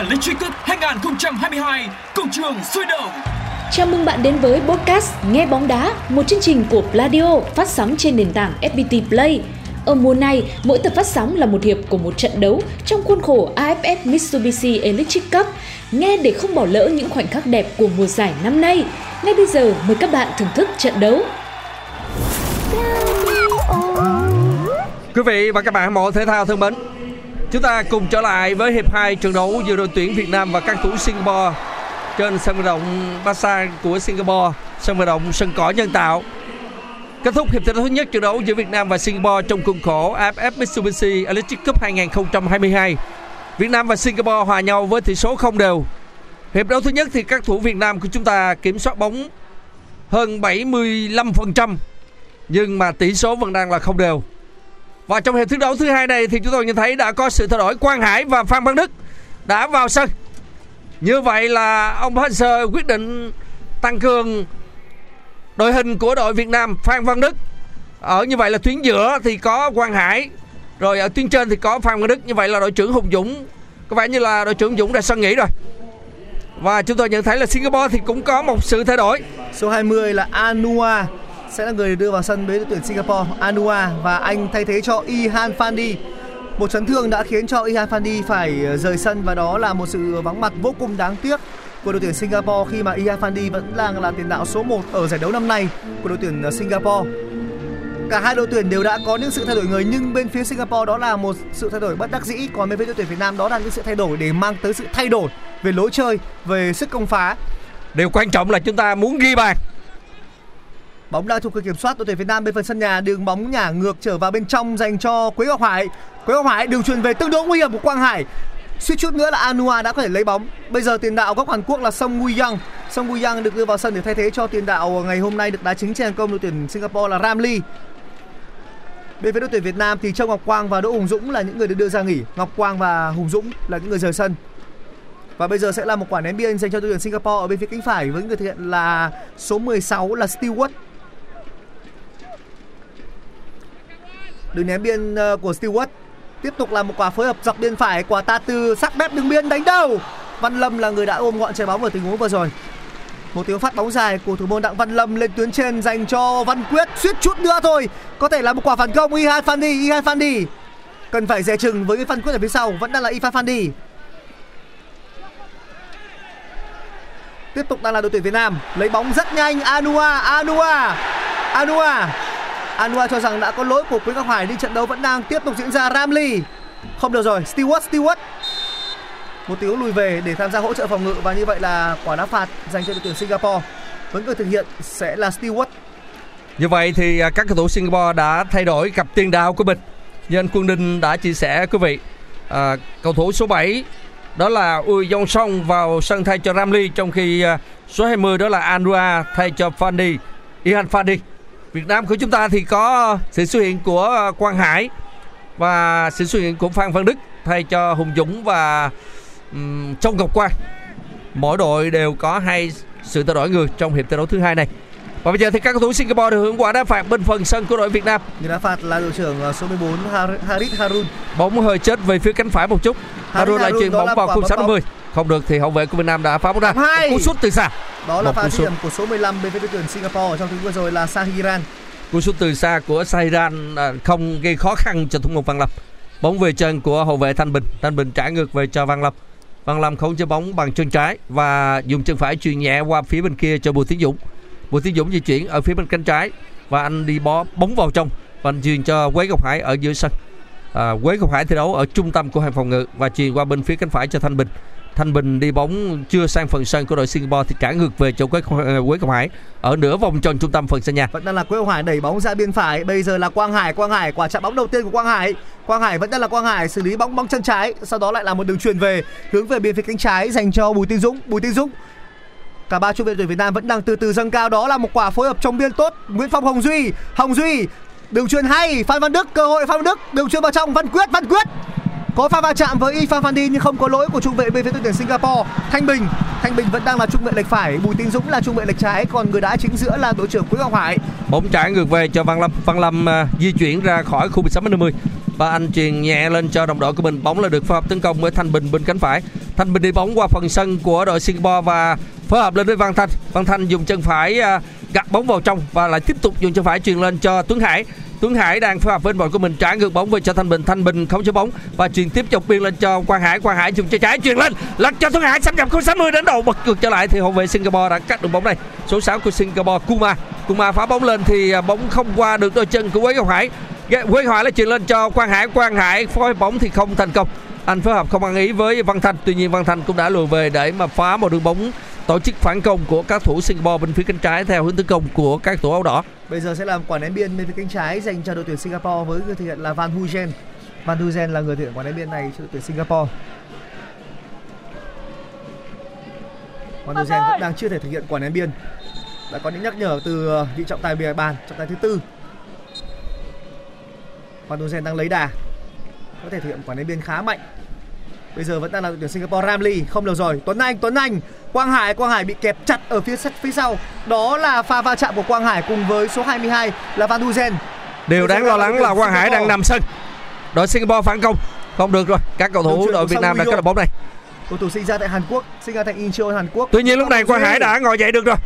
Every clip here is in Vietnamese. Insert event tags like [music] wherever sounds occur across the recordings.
Electric Cup 2022 Công trường sôi động Chào mừng bạn đến với podcast Nghe bóng đá, một chương trình của Pladio phát sóng trên nền tảng FPT Play. Ở mùa này, mỗi tập phát sóng là một hiệp của một trận đấu trong khuôn khổ AFF Mitsubishi Electric Cup. Nghe để không bỏ lỡ những khoảnh khắc đẹp của mùa giải năm nay. Ngay bây giờ, mời các bạn thưởng thức trận đấu. Quý vị và các bạn hâm mộ thể thao thân mến, chúng ta cùng trở lại với hiệp 2 trận đấu giữa đội tuyển Việt Nam và các thủ Singapore trên sân vận động Basa của Singapore, sân vận động sân cỏ nhân tạo. Kết thúc hiệp thi đấu thứ nhất trận đấu giữa Việt Nam và Singapore trong khuôn khổ AFF Mitsubishi Electric Cup 2022. Việt Nam và Singapore hòa nhau với tỷ số không đều. Hiệp đấu thứ nhất thì các thủ Việt Nam của chúng ta kiểm soát bóng hơn 75% nhưng mà tỷ số vẫn đang là không đều. Và trong hiệp thi đấu thứ hai này thì chúng tôi nhìn thấy đã có sự thay đổi Quang Hải và Phan Văn Đức đã vào sân. Như vậy là ông Hanser quyết định tăng cường đội hình của đội Việt Nam Phan Văn Đức. Ở như vậy là tuyến giữa thì có Quang Hải, rồi ở tuyến trên thì có Phan Văn Đức. Như vậy là đội trưởng Hùng Dũng có vẻ như là đội trưởng Dũng đã sân nghỉ rồi. Và chúng tôi nhận thấy là Singapore thì cũng có một sự thay đổi. Số 20 là Anua sẽ là người đưa vào sân với đội tuyển Singapore. Anua và anh thay thế cho Ihan Fandi. Một chấn thương đã khiến cho Ihan Fandi phải ờ, rời sân và đó là một sự vắng mặt vô cùng đáng tiếc của đội tuyển Singapore khi mà Ihan Fandi vẫn đang là tiền đạo số 1 ở giải đấu năm nay của đội tuyển ờ, Singapore. Cả hai đội tuyển đều đã có những sự thay đổi người nhưng bên phía Singapore đó là một sự thay đổi bất đắc dĩ còn bên phía đội tuyển Việt Nam đó là những sự thay đổi để mang tới sự thay đổi về lối chơi, về sức công phá Điều quan trọng là chúng ta muốn ghi bàn. Bóng đã thuộc quyền kiểm soát đội tuyển Việt Nam bên phần sân nhà, đường bóng nhả ngược trở vào bên trong dành cho Quế Ngọc Hải. Quế Ngọc Hải đường truyền về tương đối nguy hiểm của Quang Hải. Suýt chút nữa là Anua đã có thể lấy bóng. Bây giờ tiền đạo gốc Hàn Quốc là Song Woo Young. Song Woo Young được đưa vào sân để thay thế cho tiền đạo ngày hôm nay được đá chính trên công đội tuyển Singapore là Ramli. Bên phía đội tuyển Việt Nam thì Châu Ngọc Quang và Đỗ Hùng Dũng là những người được đưa ra nghỉ. Ngọc Quang và Hùng Dũng là những người rời sân. Và bây giờ sẽ là một quả ném biên dành cho đội tuyển Singapore ở bên phía cánh phải với người thực hiện là số 16 là Stewart. Đường ném biên ờ, của Stewart. Tiếp tục là một quả phối hợp dọc biên phải quả ta từ. Sắc bếp đường biên, đánh đầu. Văn Lâm là người đã ôm gọn trái bóng ở tình huống vừa rồi. Một tiếng phát bóng dài của thủ môn Đặng Văn Lâm lên tuyến trên dành cho Văn Quyết. Suýt chút nữa thôi. Có thể là một quả phản công. Ihan Fandi Ihan Fandi cần phải dè chừng với Văn Quyết ở phía sau. Vẫn đang là Ifan Fandi tiếp tục đang là đội tuyển Việt Nam. Lấy bóng rất nhanh. Anua Anua Anua. Anua cho rằng đã có lỗi của quý Ngọc Hải nhưng trận đấu vẫn đang tiếp tục diễn ra Ramley không được rồi Stewart Stewart một tiếng lùi về để tham gia hỗ trợ phòng ngự và như vậy là quả đá phạt dành cho đội tuyển Singapore vẫn người thực hiện sẽ là Stewart Như vậy thì à, các cầu thủ Singapore đã thay đổi cặp tiền đạo của mình. Như anh Quân Đinh đã chia sẻ quý vị. À, cầu thủ số 7 đó là Ui Yong Song vào sân thay cho Ramli trong khi à, số 20 đó là Anua thay cho Fandi, Ihan Fandi. Việt Nam của chúng ta thì có sự xuất hiện của Quang Hải và sự xuất hiện của Phan Văn Đức thay cho Hùng Dũng và um, Châu Ngọc Quang. Mỗi đội đều có hai sự thay đổi người trong hiệp thi đấu thứ hai này. Và bây giờ thì các cầu thủ Singapore được hưởng quả đá phạt bên phần sân của đội Việt Nam. người đá phạt là đội trưởng ờ, số 14 Har- Harit Harun Bóng hơi chết về phía cánh phải một chút. Harun Harun lại chuyền bóng vào khung bóng 60. Không được thì hậu vệ của Việt Nam đã phá bóng ra. Một cú sút từ xa. đó là pha dứt điểm của số 15 bên phía đội tuyển Singapore trong tiếng vừa rồi là Sahiran Cú sút từ xa của Sairan à, không gây khó khăn cho thủ môn Văn Lâm. Bóng về chân của hậu vệ Thanh Bình. Thanh Bình trả ngược về cho Văn Lâm. Văn Lâm khống chế bóng bằng chân trái và dùng chân phải chuyền nhẹ qua phía bên kia cho Bùi Tiến Dũng. Bùi Tiến Dũng di chuyển ở phía bên cánh trái và anh đi bó bóng vào trong và anh chuyền cho Quế Ngọc Hải ở giữa sân. À, Quế Ngọc Hải thi đấu ở trung tâm của hàng phòng ngự và chuyền qua bên phía cánh phải cho Thanh Bình. Thanh Bình đi bóng, chưa sang phần sân của đội Singapore thì trả ngược về chỗ Quế ờ, Quế Công Hải. Ở nửa vòng tròn trung tâm phần sân nhà. vẫn đang là Quế Công Hải đẩy bóng ra biên phải. Bây giờ là Quang Hải Quang Hải, quả chạm bóng đầu tiên của Quang Hải. Quang Hải vẫn đang là Quang Hải, xử lý bóng bóng chân trái. Sau đó lại là một đường truyền về, hướng về bên phía cánh trái dành cho Bùi Tiến Dũng. Bùi Tiến Dũng, cả ba trung vệ tuyển Việt Nam vẫn đang từ từ dâng cao. Đó là một quả phối hợp trong biên tốt. Nguyễn Phong, Hồng Duy Hồng Duy, đường truyền hay. Phan Văn Đức, cơ hội Phan Văn Đức, đường truyền vào trong. Văn Quyết Văn Quyết có pha va chạm với Ifan Fandi nhưng không có lỗi của trung vệ bên phía đội tuyển Singapore. Thanh Bình, Thanh Bình vẫn đang là trung vệ lệch phải, Bùi Tiến Dũng là trung vệ lệch trái, còn người đá chính giữa là đội trưởng Quế Ngọc Hải. Bóng trả ngược về cho Văn Lâm. Văn Lâm uh, di chuyển ra khỏi khu 16 50 và anh truyền nhẹ lên cho đồng đội của mình. Bóng là được phối hợp tấn công với Thanh Bình bên cánh phải. Thanh Bình đi bóng qua phần sân của đội Singapore và phối hợp lên với Văn Thanh. Văn Thanh dùng chân phải uh, gạt bóng vào trong và lại tiếp tục dùng chân phải truyền lên cho Tuấn Hải. Tuấn Hải đang phối hợp với đội của mình trả ngược bóng về cho Thanh Bình. Thanh Bình không cho bóng và truyền tiếp dọc biên lên cho Quang Hải. Quang Hải dùng chân trái truyền lên lật cho Tuấn Hải, xâm nhập khu 60 đến đầu, bật ngược trở lại thì hậu vệ Singapore đã cắt được bóng này. Số 6 của Singapore, Kuma. Kuma phá bóng lên thì à, bóng không qua được đôi chân của Quế Ngọc Hải. Quế Ngọc Hải lại truyền lên cho Quang Hải. Quang Hải phối bóng thì không thành công. Anh phối hợp không ăn ý với Văn Thanh. Tuy nhiên Văn Thanh cũng đã lùi về để mà phá một đường bóng tổ chức phản công của các thủ Singapore bên phía cánh trái theo hướng tấn công của các thủ áo đỏ. Bây giờ sẽ làm quả ném biên bên phía cánh trái dành cho đội tuyển Singapore với người thực hiện là Van Huyen. Van Huyen là người thực hiện quả ném biên này cho đội tuyển Singapore. Van Huyen vẫn đang chưa thể thực hiện quả ném biên. Đã có những nhắc nhở từ ờ, vị trọng tài bìa bàn, trọng tài thứ tư. Van Huyen đang lấy đà. Có thể thực hiện quả ném biên khá mạnh. Bây giờ vẫn đang là đội tuyển Singapore Ramley không được rồi Tuấn Anh Tuấn Anh Quang Hải Quang Hải bị kẹp chặt ở phía phía sau đó là pha va chạm của Quang Hải cùng với số 22 là Van Duzen Điều đáng lo lắng là Quang Hải đang nằm sân. Đội Singapore phản công. Không được rồi. Các cầu thủ đội Việt Nam đã được bóng này. cầu thủ sinh ra tại Hàn Quốc sinh ra tại Incheon Hàn Quốc Tuy nhiên lúc này Quang Hải đã ngồi dậy được rồi.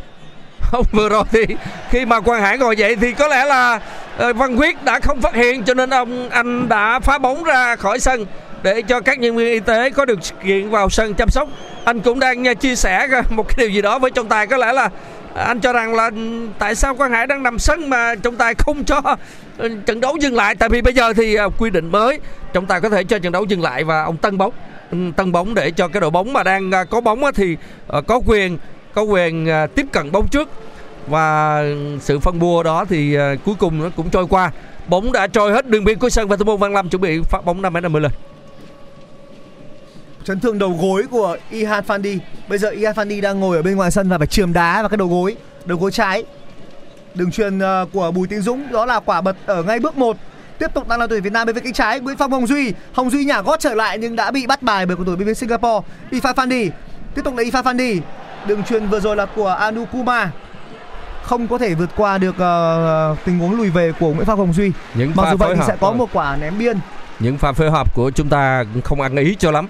[laughs] Không vừa rồi thì khi mà Quang Hải ngồi dậy thì có lẽ là ờ, Văn Quyết đã không phát hiện cho nên ông anh đã phá bóng ra khỏi sân để cho các nhân viên y tế có được kiện vào sân chăm sóc. Anh cũng đang à, chia sẻ [laughs] một cái điều gì đó với trọng tài. Có lẽ là anh cho rằng là tại sao Quang Hải đang nằm sân mà trọng tài không cho ừ, trận đấu dừng lại? Tại vì bây giờ thì à, quy định mới, trọng tài có thể cho trận đấu dừng lại và ông tân bóng ừ, tân bóng để cho cái đội bóng mà đang à, có bóng thì ờ, có quyền có quyền tiếp cận bóng trước. Và sự phân bua đó thì cuối cùng nó cũng trôi qua. Bóng đã trôi hết đường biên của sân và thủ môn Văn Lâm chuẩn bị phát bóng 5 m 50 lên chấn thương đầu gối của Ihan Fandi. Bây giờ Ihan Fandi đang ngồi ở bên ngoài sân và phải chườm đá vào cái đầu gối đầu gối trái. Đường truyền ờ, của Bùi Tiến Dũng đó là quả bật ở ngay bước 1 tiếp tục đang là tuyển Việt Nam bên phía cánh trái Nguyễn Phong Hồng Duy. Hồng Duy nhả gót trở lại nhưng đã bị bắt bài bởi cầu thủ bên phía Singapore Ifan Fandi. Tiếp tục là Ifan Fandi. Đường truyền vừa rồi là của Anu Kuma không có thể vượt qua được ờ, tình huống lùi về của Nguyễn Phong Hồng Duy. Những mặc dù vậy thì sẽ có một quả ném biên. Những pha phối hợp của chúng ta không ăn ý cho lắm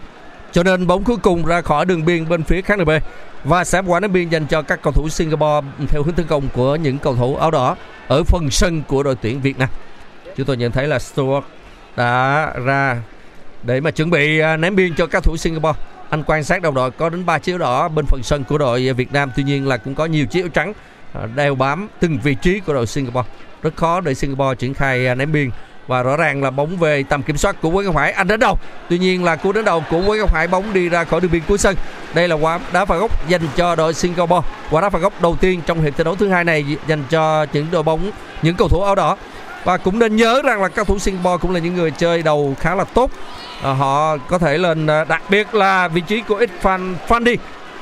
cho nên bóng cuối cùng ra khỏi đường biên bên phía khán đài B và sẽ quả ném biên dành cho các cầu thủ Singapore theo hướng tấn công của những cầu thủ áo đỏ ở phần sân của đội tuyển Việt Nam. Chúng tôi nhận thấy là Stewart đã ra để mà chuẩn bị à, ném biên cho các thủ Singapore. Anh quan sát đồng đội có đến 3 chiếu đỏ bên phần sân của đội Việt Nam. Tuy nhiên là cũng có nhiều chiếu trắng à, đeo bám từng vị trí của đội Singapore. Rất khó để Singapore triển khai à, ném biên và rõ ràng là bóng về tầm kiểm soát của Quế Ngọc Hải. Anh đến đầu tuy nhiên là cú đến đầu của Quế Ngọc Hải bóng đi ra khỏi đường biên cuối sân. Đây là quả đá phạt góc dành cho đội Singapore. Quả đá phạt góc đầu tiên trong hiệp thi đấu thứ hai này dành cho những đội bóng những cầu thủ áo đỏ. Và cũng nên nhớ rằng là các thủ Singapore cũng là những người chơi đầu khá là tốt. À, họ có thể lên à, đặc biệt là vị trí của Irfan Fandi.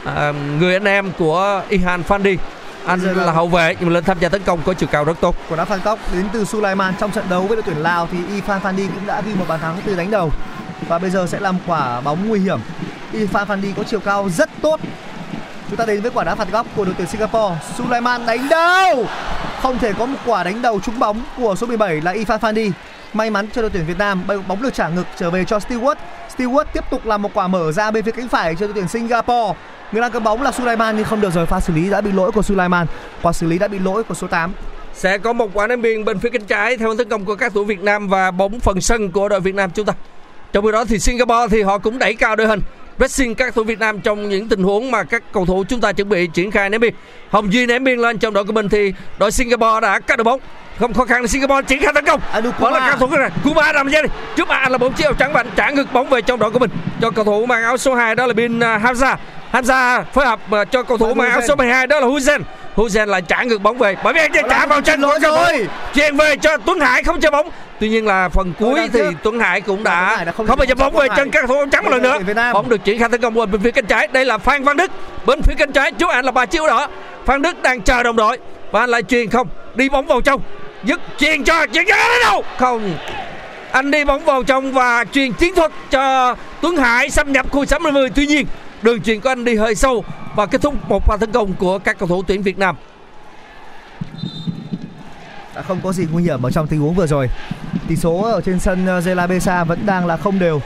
À, người anh em của Ihan Fandi anh Bây giờ là- hậu vệ nhưng mà lên tham gia tấn công có chiều cao rất tốt. Quả đá phạt góc đến từ Sulaiman. Trong trận đấu với đội tuyển Lào thì Ifan Fandi cũng đã ghi một bàn thắng từ đánh đầu. Và bây giờ sẽ làm quả bóng nguy hiểm. Ifan Fandi có chiều cao rất tốt. Chúng ta đến với quả đá phạt góc của đội tuyển Singapore. Sulaiman đánh đầu! Không thể có một quả đánh đầu trúng bóng của số 17 là Ifan Fandi may mắn cho đội tuyển Việt Nam bóng được trả ngược trở về cho Stewart Stewart tiếp tục làm một quả mở ra bên phía cánh phải cho đội tuyển Singapore người đang cầm bóng là Sulaiman nhưng không được rồi pha xử lý, đã bị lỗi của Sulaiman quả xử lý đã bị lỗi của số 8 sẽ có một quả ném biên bên phía cánh trái theo tấn công của các thủ Việt Nam và bóng phần sân của đội Việt Nam chúng ta. Trong khi đó thì Singapore thì họ cũng đẩy cao đội hình pressing các thủ Việt Nam trong những tình huống mà các cầu thủ chúng ta chuẩn bị triển khai ném biên. Hồng Duy ném biên lên trong đội của mình thì đội Singapore đã cắt được bóng. Không khó khăn Singapore triển khai tấn công. Anu Vẫn là các thủ này. Kuma làm gì đây? Trước anh là bóng chiếc áo trắng và trả ngược bóng về trong đội của mình cho cầu thủ mang áo số 2 đó là Bin à, Hamza. Hamza phối hợp à, cho cầu thủ mang áo số 12 đó là Huzen. Huzen lại trả ngược bóng về. Bởi vì anh trả vào chân lỗi rồi. chuyền về cho Tuấn Hải không chơi bóng. Tuy nhiên là phần cuối đáng thì tiếc. Tuấn Hải cũng Tuấn đã Hải đã không không bao giờ chuyền bóng về chân các thủ trắng một lần nữa. bóng được triển khai tấn công bên phía cánh trái. Đây là Phan Văn Đức bên phía cánh trái. Chú anh là bà chiếu đỏ. Phan Đức đang chờ đồng đội. Và anh lại truyền không đi bóng vào trong. Dứt truyền cho truyền cho đến đâu? Không. Anh đi bóng vào trong và truyền chiến thuật cho Tuấn Hải xâm nhập khu 60 tuy nhiên đường truyền của anh đi hơi sâu và kết thúc một pha tấn công của các cầu thủ tuyển Việt Nam. Đã không có gì nguy hiểm ở trong tình huống vừa rồi. Tỷ số ở trên sân ờ, Zela Besa vẫn đang là không đều.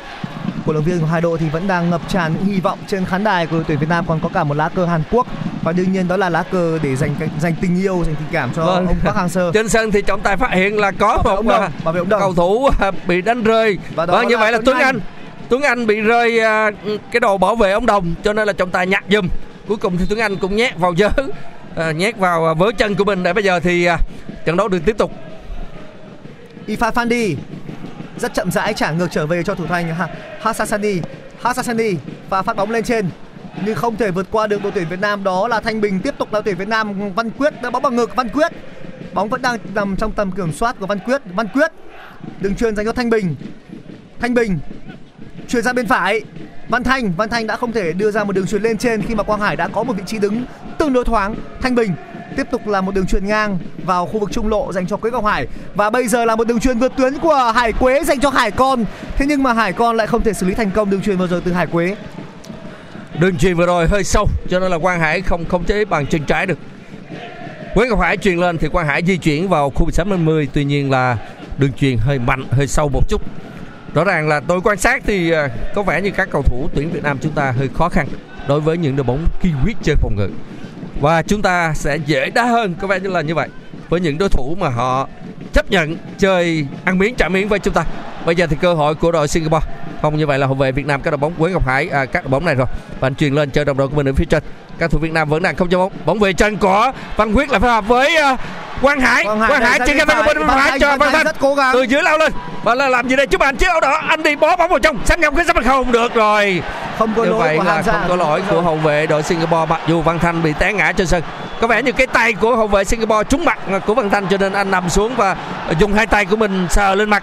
Cổ động viên của hai đội thì vẫn đang ngập tràn những hy vọng trên khán đài của tuyển Việt Nam còn có cả một lá cờ Hàn Quốc. Và đương nhiên đó là lá cờ để dành dành tình yêu dành tình cảm cho Vâng. ông Park Hang-seo. [laughs] Trên sân thì trọng tài phát hiện là có một đồng, à, đồng. cầu thủ à, bị đánh rơi. Và đó vâng như là vậy là Tuấn Anh. Anh Tuấn Anh bị rơi à, cái đồ bảo vệ ống đồng cho nên là trọng tài nhặt giùm. Cuối cùng thì Tuấn Anh cũng nhét vào giới, à, nhét vào à, vớ chân của mình. Để bây giờ thì à, trận đấu được tiếp tục. Ifa Fandi rất chậm rãi trả ngược trở về cho thủ thành Hassani, Hassasani Hassasani và phát bóng lên trên nhưng không thể vượt qua được đội tuyển Việt Nam. Đó là Thanh Bình tiếp tục là đội tuyển Việt Nam. Văn Quyết đã bóng bằng ngực Văn Quyết. Bóng vẫn đang nằm trong tầm kiểm soát của Văn Quyết. Văn Quyết đường truyền dành cho Thanh Bình. Thanh Bình chuyển ra bên phải. Văn Thanh Văn Thanh đã không thể đưa ra một đường truyền lên trên khi mà Quang Hải đã có một vị trí đứng tương đối thoáng. Thanh Bình tiếp tục là một đường truyền ngang vào khu vực trung lộ dành cho Quế Ngọc Hải. Và bây giờ là một đường truyền vượt tuyến của Hải Quế dành cho Hải Con. Thế nhưng mà Hải Con lại không thể xử lý thành công đường truyền vừa rồi từ Hải Quế. Đường truyền vừa rồi hơi sâu, cho nên là Quang Hải không không chế bằng chân trái được. Quế Ngọc Hải truyền lên thì Quang Hải di chuyển vào khu vực 50 tuy nhiên là đường truyền hơi mạnh, hơi sâu một chút rõ ràng là tôi quan sát thì ờ, có vẻ như các cầu thủ tuyển Việt Nam chúng ta hơi khó khăn đối với những đội bóng kiên quyết chơi phòng ngự. Và chúng ta sẽ dễ đá hơn có vẻ như là như vậy với những đối thủ mà họ chấp nhận chơi ăn miếng trả miếng với chúng ta. Bây giờ thì cơ hội của đội Singapore. Không như vậy là hậu vệ Việt Nam các đội bóng Quế Ngọc Hải à, các đội bóng này rồi. Và anh truyền lên chơi đồng đội của mình ở phía trên các thủ Việt Nam vẫn đang không cho bóng. Bóng về chân của Văn Quyết lại phối hợp với à, Quang Hải. Quang Hải Quang Hải ra khai bên phải. Văn cho Văn Thanh từ dưới lao lên. Và là làm gì đây? Chúc anh chiếc áo đỏ. Anh đi bó bóng vào trong. Xâm nhập cái sắp không được rồi. Không có như lỗi vậy của là không có lỗi của hậu vệ đội Singapore. Mặc dù Văn Thanh bị té ngã trên sân có vẻ như cái tay của hậu vệ Singapore trúng mặt của Văn Thanh cho nên anh nằm xuống và dùng hai tay của mình sờ lên mặt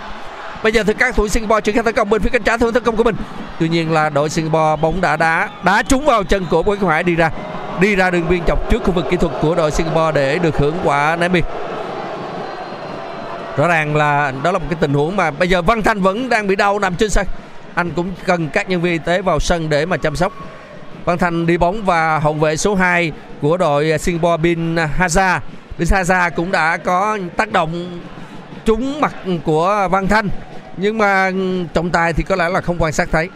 bây giờ thì các thủ Singapore triển khai tấn công bên phía cánh trái theo tấn công của mình. Tuy nhiên là đội Singapore bóng đã đá đá trúng vào chân của Quế Hải, đi ra đi ra đường biên chọc trước khu vực kỹ thuật của đội Singapore để được hưởng quả ném biên. Rõ ràng là đó là một cái tình huống mà bây giờ Văn Thanh vẫn đang bị đau nằm trên sân. Anh cũng cần các nhân viên y tế vào sân để mà chăm sóc. Văn Thanh đi bóng và hậu vệ số 2 của đội Singapore Bin Haza. Bin Haza cũng đã có tác động trúng mặt của Văn Thanh nhưng mà trọng tài thì có lẽ là không quan sát thấy.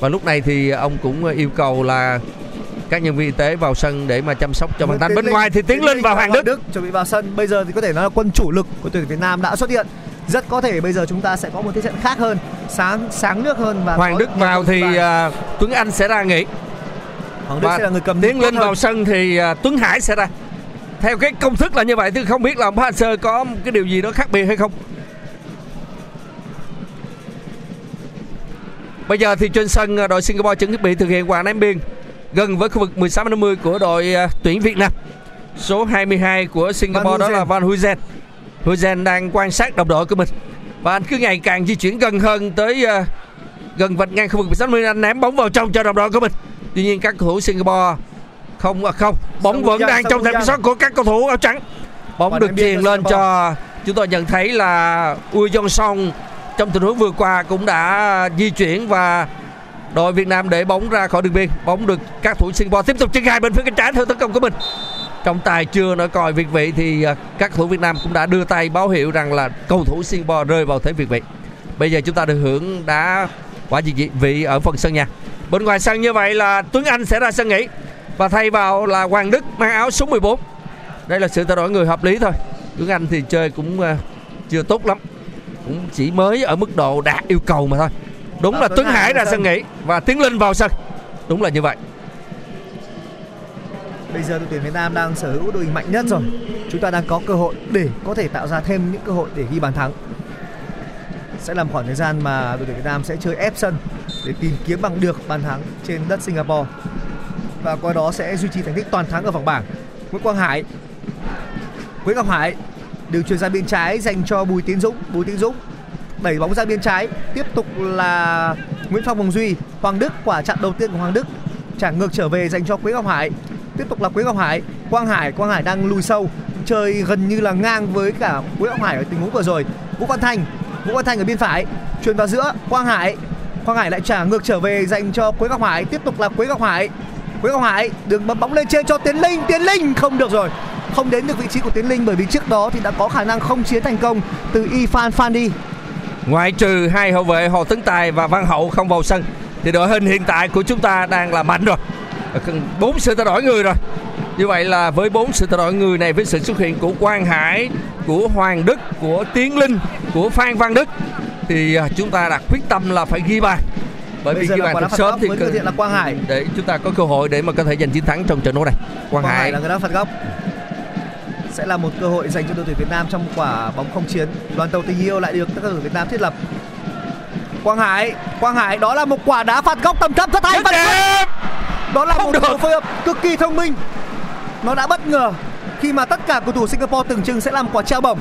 Và lúc này thì ông cũng yêu cầu là các nhân viên y tế vào sân để mà chăm sóc cho Văn Thanh bên ngoài thì Tiến Linh và Hoàng Đức. Chuẩn bị vào sân. Bây giờ thì có thể nói là quân chủ lực của tuyển Việt Nam đã xuất hiện. Rất có thể bây giờ chúng ta sẽ có một thế trận khác hơn sáng sáng nước hơn và Hoàng Đức vào thì à, Tuấn Anh sẽ ra nghỉ. Hoàng Đức và sẽ là người cầm Tiến Linh hơn. vào sân thì à, Tuấn Hải sẽ ra. Theo cái công thức là như vậy thì không biết là ông Park Hang-seo có cái điều gì đó khác biệt hay không Bây giờ thì trên sân à, đội Singapore chuẩn bị thực hiện quả ném biên gần với khu vực 16 50 của đội à, tuyển Việt Nam. Số 22 của Singapore đó là. Van Huizen. Huizen đang quan sát đồng đội của mình và anh cứ ngày càng di chuyển gần hơn tới à, gần vạch ngang khu vực 16 50 anh ném bóng vào trong cho đồng đội của mình. Tuy nhiên các cầu thủ Singapore không à, không bóng vẫn đang trong tầm soát của các cầu thủ áo trắng. Bóng được truyền lên cho chúng tôi nhận thấy là Ui Jong Song trong tình huống vừa qua cũng đã di chuyển và đội Việt Nam để bóng ra khỏi đường biên. Bóng được các thủ Singapore tiếp tục triển khai bên phía cánh trái theo tấn công của mình. Trọng tài chưa nói còi việt vị thì à, các thủ Việt Nam cũng đã đưa tay báo hiệu rằng là cầu thủ Singapore rơi vào thế việt vị. Bây giờ chúng ta được hưởng đá quả gì vị, vị ở phần sân nhà. Bên ngoài sân như vậy là Tuấn Anh sẽ ra sân nghỉ và thay vào là Hoàng Đức mang áo số 14 đây là sự thay đổi người hợp lý thôi. Tuấn Anh thì chơi cũng à, chưa tốt lắm cũng chỉ mới ở mức độ đạt yêu cầu mà thôi đúng Và là Tuấn Hải ra sân. nghỉ và Tiến Linh vào sân đúng là như vậy Bây giờ đội tuyển Việt Nam đang sở hữu đội hình mạnh nhất rồi. Chúng ta đang có cơ hội để có thể tạo ra thêm những cơ hội để ghi bàn thắng. Sẽ làm khoảng thời gian mà đội tuyển Việt Nam sẽ chơi ép sân để tìm kiếm bằng được bàn thắng trên đất Singapore. Và qua đó sẽ duy trì thành tích toàn thắng ở vòng bảng. Nguyễn Quang Hải Nguyễn Ngọc Hải đường chuyền ra bên trái dành cho Bùi Tiến Dũng. Bùi Tiến Dũng, đẩy bóng ra bên trái. Tiếp tục là Nguyễn Phong, Hồng Duy. Hoàng Đức. Quả chặn đầu tiên của Hoàng Đức. Trả ngược trở về dành cho Quế Ngọc Hải. Tiếp tục là Quế Ngọc Hải. Quang Hải Quang Hải đang lùi sâu. Chơi gần như là ngang với cả Quế Ngọc Hải ở tình huống vừa rồi. Vũ Văn Thành, Vũ Văn Thành ở bên phải. Truyền vào giữa, Quang Hải. Quang Hải lại trả ngược trở về dành cho Quế Ngọc Hải. Tiếp tục là Quế Ngọc Hải. Quế Ngọc Hải, đường bấm bóng lên trên cho Tiến Linh. Tiến Linh không được rồi không đến được vị trí của Tiến Linh bởi vì trước đó thì đã có khả năng không chiến thành công từ Ifan Fandi ngoại trừ hai hậu vệ Hồ Tấn Tài và Văn Hậu không vào sân thì đội hình hiện tại của chúng ta đang là mạnh rồi. Bốn sự thay đổi người rồi. Như vậy là với bốn sự thay đổi người này với sự xuất hiện của Quang Hải của Hoàng Đức của Tiến Linh của Phan Văn Đức thì à, chúng ta đặt quyết tâm là phải ghi bàn. Bởi Bây vì ghi bàn thật sớm thì thiện là Quang Hải. để chúng ta có cơ hội để mà có thể giành chiến thắng trong trận đấu này. Quang, Quang Hải Hải. là người đá phạt góc sẽ là một cơ hội dành cho đội tuyển Việt Nam trong quả bóng không chiến. Đoàn tàu tình yêu lại được các cầu thủ Việt Nam thiết lập. Quang Hải Quang Hải đó là một quả đá phạt góc tầm thấp rất hay và đó là Không một sự phối hợp cực kỳ thông minh. Nó đã bất ngờ khi mà tất cả cầu thủ Singapore tưởng chừng sẽ làm quả treo bổng.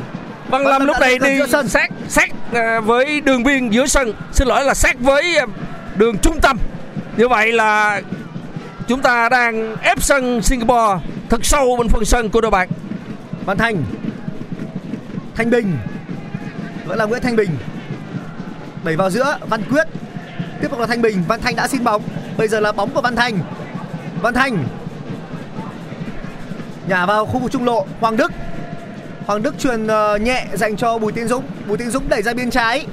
Văn Văn Lâm lúc này đi sân. sát sát à, với đường biên giữa sân. Xin lỗi là sát với à, đường trung tâm. Như vậy là chúng ta đang ép sân Singapore thật sâu bên phần sân của đội bạn Văn Thành Thanh Bình. Vẫn là Nguyễn Thanh Bình. Đẩy vào giữa Văn Quyết. Tiếp tục là Thanh Bình. Văn Thanh đã xin bóng. Bây giờ là bóng của Văn Thành Văn Thành nhả vào khu vực trung lộ Hoàng Đức. Hoàng Đức truyền ờ, nhẹ dành cho Bùi Tiến Dũng. Bùi Tiến Dũng đẩy ra biên trái.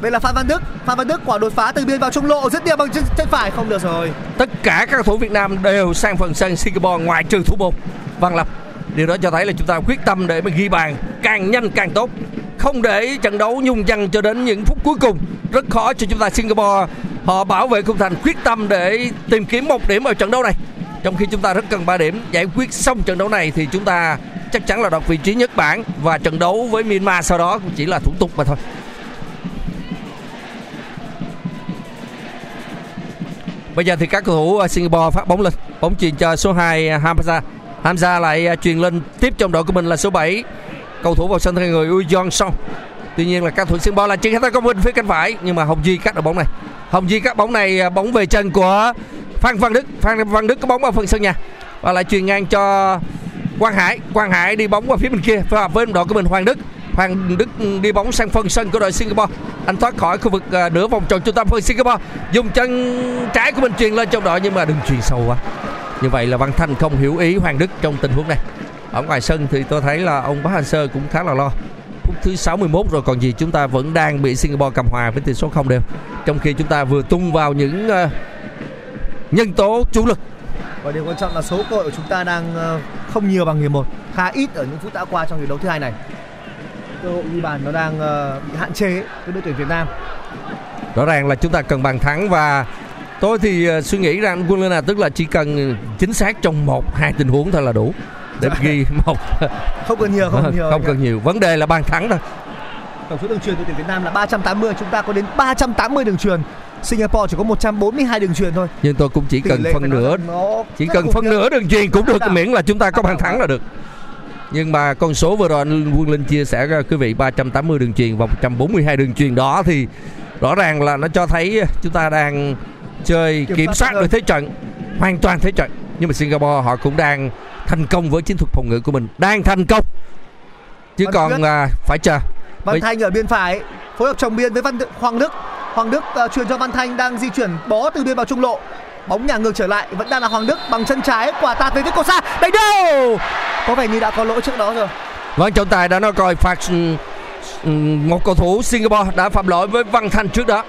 Đây là Phan Văn Đức. Phan Văn Đức quả đột phá từ biên vào trung lộ dứt điểm bằng chân, chân phải. Không được rồi. Tất cả các cầu thủ Việt Nam đều sang phần sân Singapore ngoại trừ thủ môn. Văn Lâm điều đó cho thấy là chúng ta quyết tâm để mà ghi bàn càng nhanh càng tốt. Không để trận đấu nhung nhằng cho đến những phút cuối cùng. Rất khó cho chúng ta Singapore, họ bảo vệ khung thành quyết tâm để tìm kiếm một điểm ở trận đấu này. Trong khi chúng ta rất cần 3 điểm, giải quyết xong trận đấu này thì chúng ta chắc chắn là đoạt vị trí nhất bảng và trận đấu với Myanmar sau đó cũng chỉ là thủ tục mà thôi. Bây giờ thì các cầu thủ Singapore phát bóng lên. Bóng chuyền cho số 2 Hamza. Hamza lại à, truyền lên tiếp trong đội của mình là số 7 Cầu thủ vào sân thay người Uy Jong Song. Tuy nhiên là các thủ Singapore là triển khai công bên phía cánh phải. Nhưng mà Hồng Duy cắt được bóng này. Hồng Duy cắt bóng này à, bóng về chân của Phan Văn Đức. Phan Văn Đức có bóng vào phần sân nhà. Và lại truyền ngang cho Quang Hải. Quang Hải đi bóng qua phía bên kia phối hợp với đội của mình Hoàng Đức. Hoàng Đức đi bóng sang phần sân của đội Singapore. Anh thoát khỏi khu vực à, nửa vòng tròn trung tâm phần Singapore. Dùng chân trái của mình truyền lên trong đội nhưng mà đừng truyền sâu quá như vậy là Văn Thanh không hiểu ý Hoàng Đức trong tình huống này ở ngoài sân thì tôi thấy là ông Park Hang-seo cũng khá là lo phút thứ 61 rồi còn gì chúng ta vẫn đang bị Singapore cầm hòa với tỷ số không đều trong khi chúng ta vừa tung vào những à, nhân tố chủ lực Và điều quan trọng là số cơ hội của chúng ta đang ờ, không nhiều bằng hiệp một khá ít ở những phút đã qua trong hiệp đấu thứ hai này. Cơ hội ghi bàn nó đang ờ, bị hạn chế với đội tuyển Việt Nam. rõ ràng là chúng ta cần bàn thắng và tôi thì ờ, suy nghĩ rằng quân lên là tức là chỉ cần chính xác trong một hai tình huống thôi là đủ để ghi [laughs] một Không cần nhiều, không cần nhiều. không cần nhiều vấn đề là bàn thắng thôi Tổng số đường truyền đội tuyển Việt Nam là 380, chúng ta có đến 380 đường truyền. Singapore chỉ có 142 đường truyền thôi. nhưng tôi cũng chỉ Tỷ cần phân nửa chỉ cần phân nửa đường truyền cũng được Đảo. miễn là chúng ta có bàn thắng là được nhưng mà con số vừa rồi anh Quân Linh chia sẻ ra quý vị 380 đường truyền và 142 đường truyền đó thì rõ ràng là nó cho thấy chúng ta đang chơi Kiểm kiểm, soát được thế trận hoàn toàn thế trận nhưng mà Singapore họ cũng đang thành công với chiến thuật phòng ngự của mình đang thành công chứ Văn còn à, phải chờ Văn Bây- Thanh ở biên phải phối hợp chồng biên với Văn Hoàng Đức. Hoàng Đức ờ, truyền cho Văn Thanh đang di chuyển bó từ biên vào trung lộ. Bóng nhà ngược trở lại vẫn đang là Hoàng Đức bằng chân trái quả tạt về phía cầu xa. Đánh đâu? Có vẻ như đã có lỗi trước đó rồi. Vâng, trọng tài đã nói coi phạt ừm, ừm, một cầu thủ Singapore đã phạm lỗi với Văn Thanh trước đó.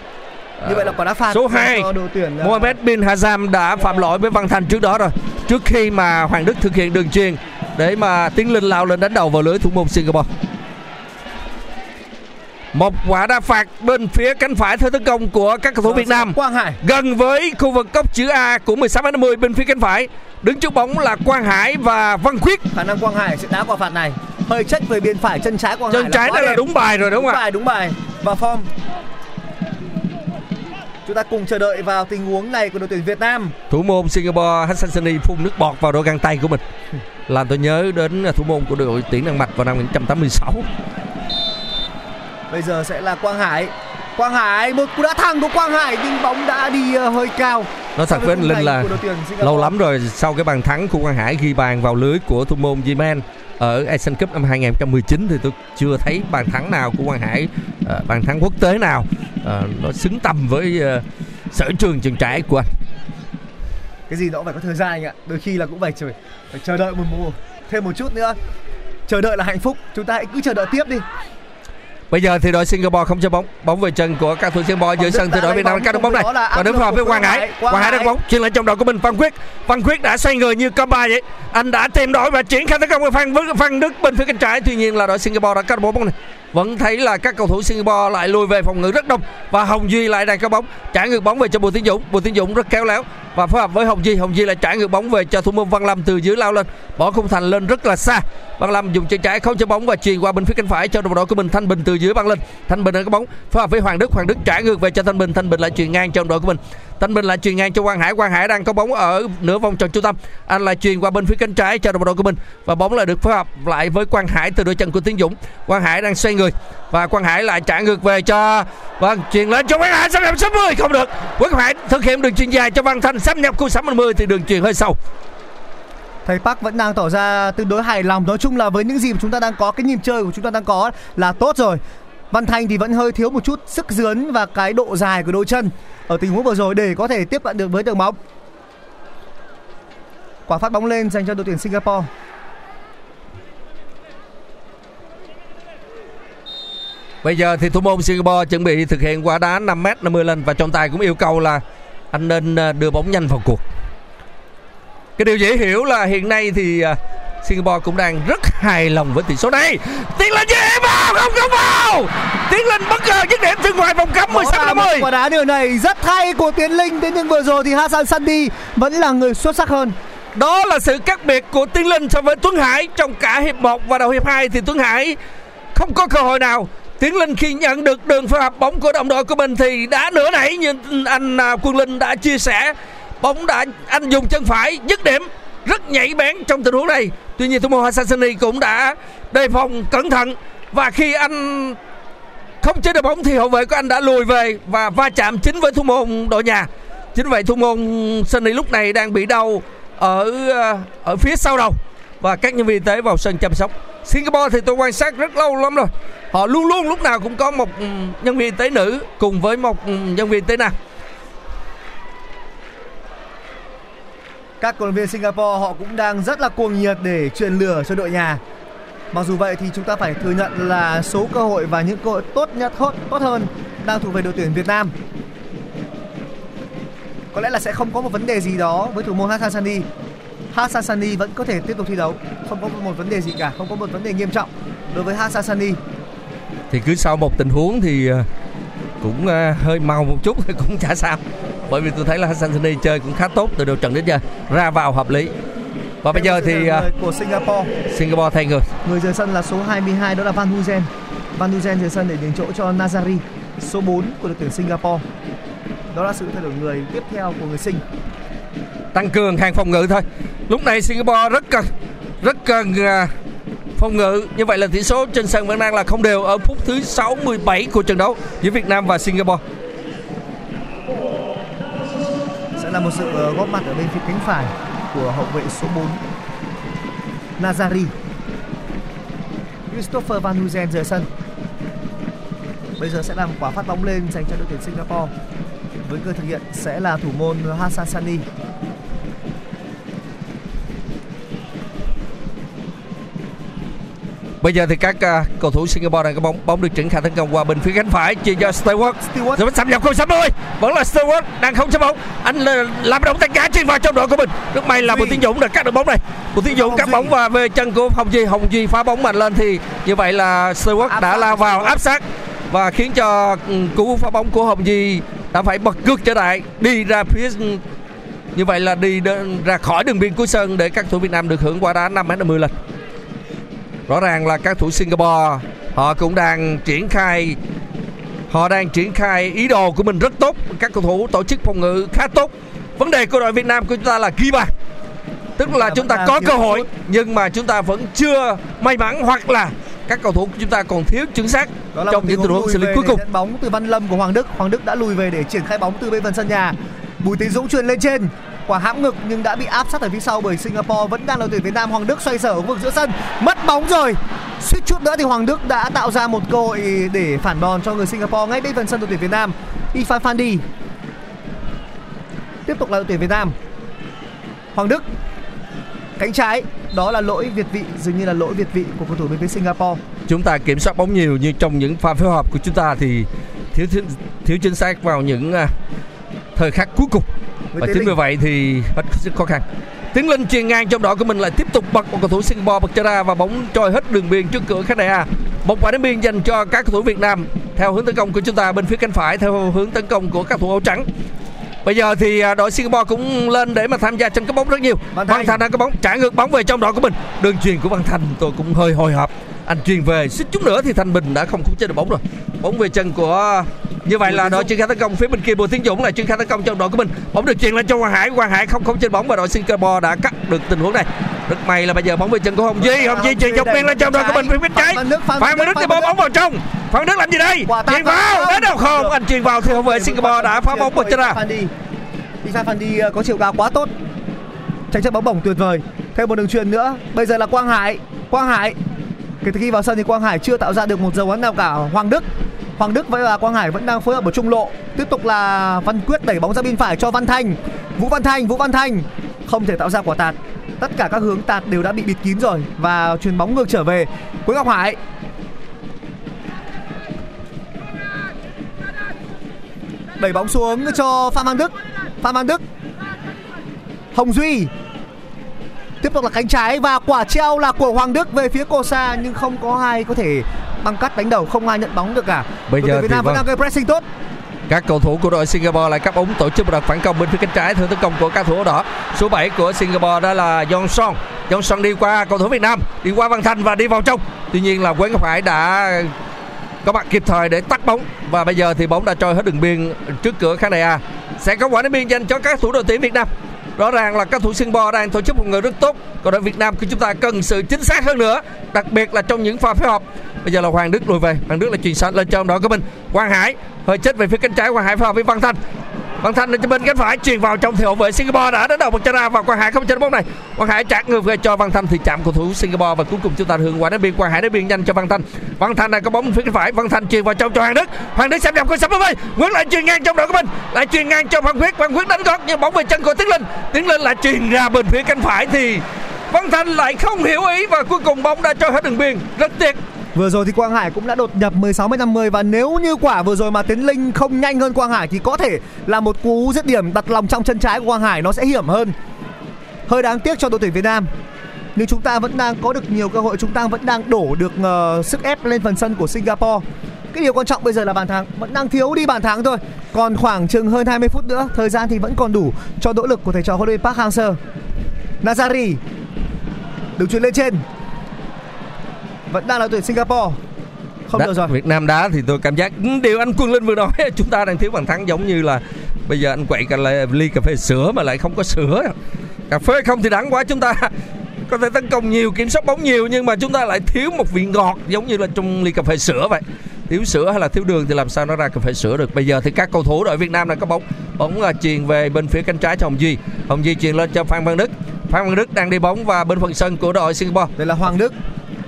Như vậy là quả đá phạt. Số dành 2 cho đội tuyển ờ, Mohamed bin Hazam đã phạm lỗi với Văn Thanh trước đó rồi. Trước khi mà Hoàng Đức thực hiện đường truyền để mà Tiến Linh lao lên đánh đầu vào lưới thủ môn Singapore. một quả đá phạt bên phía cánh phải theo tấn công của các cầu thủ Việt Nam. Quang Hải. Gần với khu vực cốc chữ A của 16 đến 50 bên phía cánh phải. Đứng trước bóng là Quang Hải và Văn Khuyết. Khả năng Quang Hải sẽ đá quả phạt này. Hơi trách về bên phải chân trái Quang Hải chân trái là đẹp. đúng bài rồi đúng đúng không ạ? Bài đúng bài. Và form chúng ta cùng chờ đợi vào tình huống này của đội tuyển Việt Nam. Thủ môn Singapore Hassan Sani phun nước bọt vào đôi găng tay của mình. Làm tôi nhớ đến thủ môn của đội tuyển Đan Mạch vào năm 1986. Bây giờ sẽ là Quang Hải Quang Hải một cú đá thẳng của Quang Hải nhưng bóng đã đi ờ, hơi cao. Nói thật với anh Linh là lâu lắm rồi sau cái bàn thắng của Quang Hải ghi bàn vào lưới của thủ môn Yemen ở Asian Cup năm 2019 thì tôi chưa thấy bàn thắng nào của Quang Hải ờ, bàn thắng quốc tế nào ờ, nó xứng tầm với ờ, sở trường chân trái của anh. Cái gì nó cũng phải có thời gian anh ạ. Đôi khi là cũng phải chờ phải chờ đợi một mùa thêm một chút nữa. Chờ đợi là hạnh phúc. Chúng ta hãy cứ chờ đợi tiếp đi Bây giờ thì đội Singapore không cho bóng, bóng về chân của các thủ Singapore Đức sân từ đội Việt Nam cắt được bóng này và đứng hợp với Quang Hải. Quang Hải. Đánh bóng chuyền lên trong đội của mình Văn Quyết. Văn Quyết đã xoay người như comba vậy. Anh đã tìm đổi và triển khai tấn công của Phan Phan Đức bên phía cánh trái. Tuy nhiên là đội Singapore đã cắt bóng này. Vẫn thấy là các cầu thủ Singapore lại lùi về phòng ngự rất đông và Hồng Duy lại đang có bóng, trả ngược bóng về cho Bùi Tiến Dũng. Bùi Tiến Dũng rất kéo léo và phối hợp với Hồng Duy. Hồng Duy lại trả ngược bóng về cho thủ môn Văn Lâm từ dưới lao lên bỏ khung thành lên rất là xa. Văn Lâm dùng chân trái không cho bóng và chuyền qua bên phía cánh phải cho đồng đội của mình Thanh Bình từ dưới băng lên. Thanh Bình đã có bóng, phối hợp với Hoàng Đức. Hoàng Đức trả ngược về cho Thanh Bình. Thanh Bình lại chuyền ngang cho đồng đội của mình. Thanh Bình lại chuyền ngang cho Quang Hải. Quang Hải đang có bóng ở nửa vòng tròn trung tâm. Anh lại chuyền qua bên phía cánh trái cho đồng đội của mình và bóng lại được phối hợp lại với Quang Hải từ đôi chân của Tiến Dũng. Quang Hải đang xoay người. Và Quang Hải lại trả ngược về cho vâng chuyền lên cho Quang Hải xâm nhập 60 không được. Quang Hải thực hiện đường chuyền dài cho Văn Thanh. Xâm nhập khu 60 thì đường chuyền hơi sâu. thầy Park vẫn đang tỏ ra tương đối hài lòng. Nói chung là với những gì mà chúng ta đang có, cái nhịp chơi của chúng ta đang có là tốt rồi. Văn Thanh thì vẫn hơi thiếu một chút sức dướn và cái độ dài của đôi chân ở tình huống vừa rồi để có thể tiếp cận được với đường bóng. Quả phát bóng lên dành cho đội tuyển Singapore. Bây giờ thì thủ môn Singapore chuẩn bị thực hiện quả đá 5m 50 lên và trọng tài cũng yêu cầu là anh nên ờ, đưa bóng nhanh vào cuộc. Cái điều dễ hiểu là hiện nay thì ờ, Singapore cũng đang rất hài lòng với tỷ số này. Tiến lên dễ vào không không vào. Tiến lên bất ngờ dứt điểm từ ngoài vòng cấm Đó 16 là một 50. quả đá điều này rất hay của Tiến Linh thế nhưng vừa rồi thì Hassan Sandi vẫn là người xuất sắc hơn Đó là sự khác biệt của Tiến Linh so với Tuấn Hải trong cả hiệp 1 và đầu hiệp 2 thì Tuấn Hải không có cơ hội nào. Tiến Linh khi nhận được đường phối hợp bóng của đồng đội của mình thì đã nửa nảy như anh à, Quân Linh đã chia sẻ. Bóng đã, anh dùng chân phải dứt điểm, rất nhạy bén trong tình huống này. Tuy nhiên thủ môn Hassani cũng đã đề phòng cẩn thận và khi anh không chế được bóng thì hậu vệ của anh đã lùi về và va chạm chính với thủ môn đội nhà. Chính vậy thủ môn Sunny lúc này đang bị đau ở à, ở phía sau đầu và các nhân viên y tế vào sân chăm sóc. Singapore thì tôi quan sát rất lâu lắm rồi. Họ luôn luôn lúc nào cũng có một ừ, nhân viên y tế nữ cùng với một ừ, nhân viên y tế nam. các cổ động viên Singapore họ cũng đang rất là cuồng nhiệt để truyền lửa cho đội nhà mặc dù vậy thì chúng ta phải thừa nhận là số cơ hội và những cơ hội tốt nhất hơn, tốt hơn đang thuộc về đội tuyển Việt Nam có lẽ là sẽ không có một vấn đề gì đó với thủ môn Hassan Sani Hassan Sani vẫn có thể tiếp tục thi đấu không có một vấn đề gì cả không có một vấn đề nghiêm trọng đối với Hassan Sani Thì cứ sau một tình huống thì ờ, cũng ờ, hơi mau một chút thì [laughs] cũng chả sao. Bởi vì tôi thấy là Hassan Sunny chơi cũng khá tốt từ đầu trận đến giờ, ra vào hợp lý. Và bây giờ thì ờ, của Singapore Singapore thay người. Người rời sân là số 22 đó là Van Huzen. Van Huzen rời sân để nhường chỗ cho Nazari, số 4 của đội tuyển Singapore. Đó là sự thay đổi người tiếp theo của người sinh tăng cường hàng phòng ngự thôi lúc này Singapore rất cần rất cần à, phòng ngự như vậy là tỷ số trên sân vẫn đang là không đều ở phút thứ 67 của trận đấu giữa Việt Nam và Singapore Sẽ là một sự ờ, góp mặt ở bên phía cánh phải của hậu vệ số 4 Nazari. Christopher Van Huzen rời sân. Bây giờ sẽ là một quả phát bóng lên dành cho đội tuyển Singapore. Với người thực hiện sẽ là thủ môn Hassan Sani. Bây giờ thì các à, cầu thủ Singapore đang có bóng bóng được triển khai tấn công qua bên phía cánh phải chia cho Stewart. Stewart. Rồi xâm nhập không 60 vẫn là Stewart đang không chấp bóng. Anh là- làm động tay cá trên vào trong đội của mình. Rất may là Duy. Bùi Tiến Dũng đã cắt được bóng này Bùi Tiến Dũng cắt Duy. bóng và về chân của Hồng Duy. Hồng Duy phá bóng mạnh lên thì như vậy là Stewart đã lao vào áp sát và khiến cho ừ, cú phá bóng của Hồng Di đã phải bật ngược trở lại đi ra phía như vậy là đi ra khỏi đường biên cuối sân để các thủ Việt Nam được hưởng quả đá 5 m 10 lần rõ ràng là các thủ Singapore họ cũng đang triển khai họ đang triển khai ý đồ của mình rất tốt. Các cầu thủ tổ chức phòng ngự khá tốt. Vấn đề của đội Việt Nam của chúng ta là ghi bàn. Tức là Chúng ta có cơ hội nhưng mà chúng ta vẫn chưa may mắn hoặc là các cầu thủ của chúng ta còn thiếu chính xác Đó là trong những tình huống xử lý cuối cùng. bóng từ Văn Lâm của Hoàng Đức. Hoàng Đức đã lùi về để triển khai bóng từ bên phần sân nhà. Bùi Tiến Dũng truyền lên trên, quả hãm ngực nhưng đã bị áp sát ở phía sau bởi Singapore vẫn đang là tuyển Việt Nam. Hoàng Đức xoay sở ở khu vực giữa sân, mất bóng rồi. Suýt chút nữa thì Hoàng Đức đã tạo ra một cơ hội để phản đòn cho người Singapore ngay bên phần sân đội tuyển Việt Nam. Ifan Fandi tiếp tục là đội tuyển Việt Nam. Hoàng Đức cánh trái đó là lỗi việt vị dường như là lỗi việt vị của cầu thủ bên phía Singapore. chúng ta kiểm soát bóng nhiều nhưng trong những pha phối hợp của chúng ta thì thiếu thiếu, thiếu chính xác vào những à, thời khắc cuối cùng và chính vì vậy thì sức khó khăn Tiến Linh chuyền ngang trong đội của mình lại tiếp tục bật một cầu thủ Singapore bật cho ra và bóng trôi hết đường biên trước cửa khán đài A. Một quả đánh biên dành cho các cầu thủ Việt Nam theo hướng tấn công của chúng ta bên phía cánh phải theo hướng tấn công của các thủ áo trắng. Bây giờ thì à, đội Singapore cũng lên để mà tham gia tranh cướp bóng rất nhiều. Văn Thanh. Văn Thành đang có bóng trả ngược bóng về trong đội của mình. Đường truyền của Văn Thành tôi cũng hơi hồi hộp. Anh truyền về suýt chút nữa thì Thanh Bình đã không khống chế được bóng rồi. Bóng về chân của như vậy là đội triển khai tấn công phía bên kia Bùi Tiến Dũng lại triển khai tấn công trong đội của mình. Bóng được truyền lên cho Hoàng Hải, Hoàng Hải không không trên bóng và đội Singapore đã cắt được tình huống này. Rất may là bây giờ bóng về chân của Hồng Di, Hồng Di truyền dọc biên lên trong đội của mình phía bên trái. Phan Văn Đức, Phan Phan đi bóng bóng vào trong. Phan Đức làm gì đây? Truyền vào, đến đâu không? Anh truyền vào thì hậu vệ Singapore đã phá bóng vào chân ra. Fandi. Ifan Fandi ờ, có chiều cao quá tốt. Tranh chấp bóng bổng tuyệt vời. Thêm một đường truyền nữa. Bây giờ là Quang Hải. Quang Hải. Kể từ khi vào sân thì Quang Hải chưa tạo ra được một dấu ấn nào cả. Hoàng Đức. Hoàng Đức với là Quang Hải vẫn đang phối hợp ở trung lộ. Tiếp tục là Văn Quyết đẩy bóng ra bên phải cho Văn Thanh. Vũ Văn Thanh, Vũ Văn Thanh không thể tạo ra quả tạt. Tất cả các hướng tạt đều đã bị bịt kín rồi và chuyền bóng ngược trở về. Quế Ngọc Hải đẩy bóng xuống cho Phạm Văn Đức Phạm Văn Đức Hồng Duy tiếp tục là cánh trái và quả treo là của Hoàng Đức về phía cổ xa nhưng không có ai có thể băng cắt đánh đầu không ai nhận bóng được cả Bây Đội giờ Việt Nam vẫn vâng. đang gây pressing tốt Các cầu thủ của đội Singapore lại cắt bóng tổ chức một đợt phản công bên phía cánh trái theo tấn công của các thủ đỏ. Số 7 của Singapore đó là Johnson. Johnson đi qua cầu thủ Việt Nam, đi qua Văn Thanh và đi vào trong. Tuy nhiên là Quế Ngọc Hải đã có mặt kịp thời để tắt bóng và bây giờ thì bóng đã trôi hết đường biên trước cửa khán đài A. Sẽ có quả đánh biên dành cho các thủ đội tuyển Việt Nam. Rõ ràng là các thủ Singapore đang tổ chức một người rất tốt. Còn đội Việt Nam của chúng ta cần sự chính xác hơn nữa, Đặc biệt là trong những pha phối hợp. Bây giờ là Hoàng Đức lùi về. Hoàng Đức là chuyển sang lên trong đội của mình. Quang Hải hơi chết về phía cánh trái. Quang Hải phối hợp với Văn Thanh. Văn Thanh lên cho bên cánh phải truyền vào trong thì hậu vệ Singapore đã đến đầu một chân ra và Quang Hải không chơi bóng này. Quang Hải trả ngược về cho Văn Thanh thì chạm cầu thủ Singapore và cuối cùng chúng ta hưởng quả đá biên, Quang Hải đá biên nhanh cho Văn Thanh. Văn Thanh đang có bóng phía cánh phải, Văn Thanh truyền vào trong cho Hoàng Đức. Hoàng Đức xâm nhập của sắp với Nguyễn lại truyền ngang trong đội của mình, lại truyền ngang cho Văn Quyết. Văn Quyết đánh gót, nhưng bóng về chân của Tiến Linh. Tiến Linh lại truyền ra bên phía cánh phải thì Văn Thanh lại không hiểu ý và cuối cùng bóng đã cho hết đường biên. Rất tiếc. Vừa rồi thì Quang Hải cũng đã đột nhập 16 m 50 và nếu như quả vừa rồi mà Tiến Linh không nhanh hơn Quang Hải thì có thể là một cú dứt điểm đặt lòng trong chân trái của Quang Hải nó sẽ hiểm hơn. Hơi đáng tiếc cho đội tuyển Việt Nam. Nhưng chúng ta vẫn đang có được nhiều cơ hội, chúng ta vẫn đang đổ được uh, sức ép lên phần sân của Singapore. Cái điều quan trọng bây giờ là bàn thắng, vẫn đang thiếu đi bàn thắng thôi. Còn khoảng chừng hơn 20 phút nữa, thời gian thì vẫn còn đủ cho nỗ lực của thầy trò huấn luyện viên Park Hang-seo. Nazari được chuyển lên trên. Vẫn đang là tuyển Singapore. Không Đá- được rồi. Việt Nam đá thì tôi cảm giác ừ, điều anh Quân Linh vừa nói [laughs] chúng ta đang thiếu bàn thắng giống như là bây giờ anh quậy cả là ly cà phê sữa mà lại không có sữa. Cà phê không thì đắng quá chúng ta [laughs] có thể tấn công nhiều kiểm soát bóng nhiều nhưng mà chúng ta lại thiếu một vị ngọt giống như là trong ly cà phê sữa vậy. Thiếu sữa hay là thiếu đường thì làm sao nó ra cà phê sữa được? Bây giờ thì các cầu thủ đội Việt Nam đang có bóng. Bóng là truyền về bên phía cánh trái cho Hồng Duy. Hồng Duy truyền lên cho Phan Văn Đức. Phan Văn Đức đang đi bóng và bên phần sân của đội Singapore. Đây là Hoàng Đức.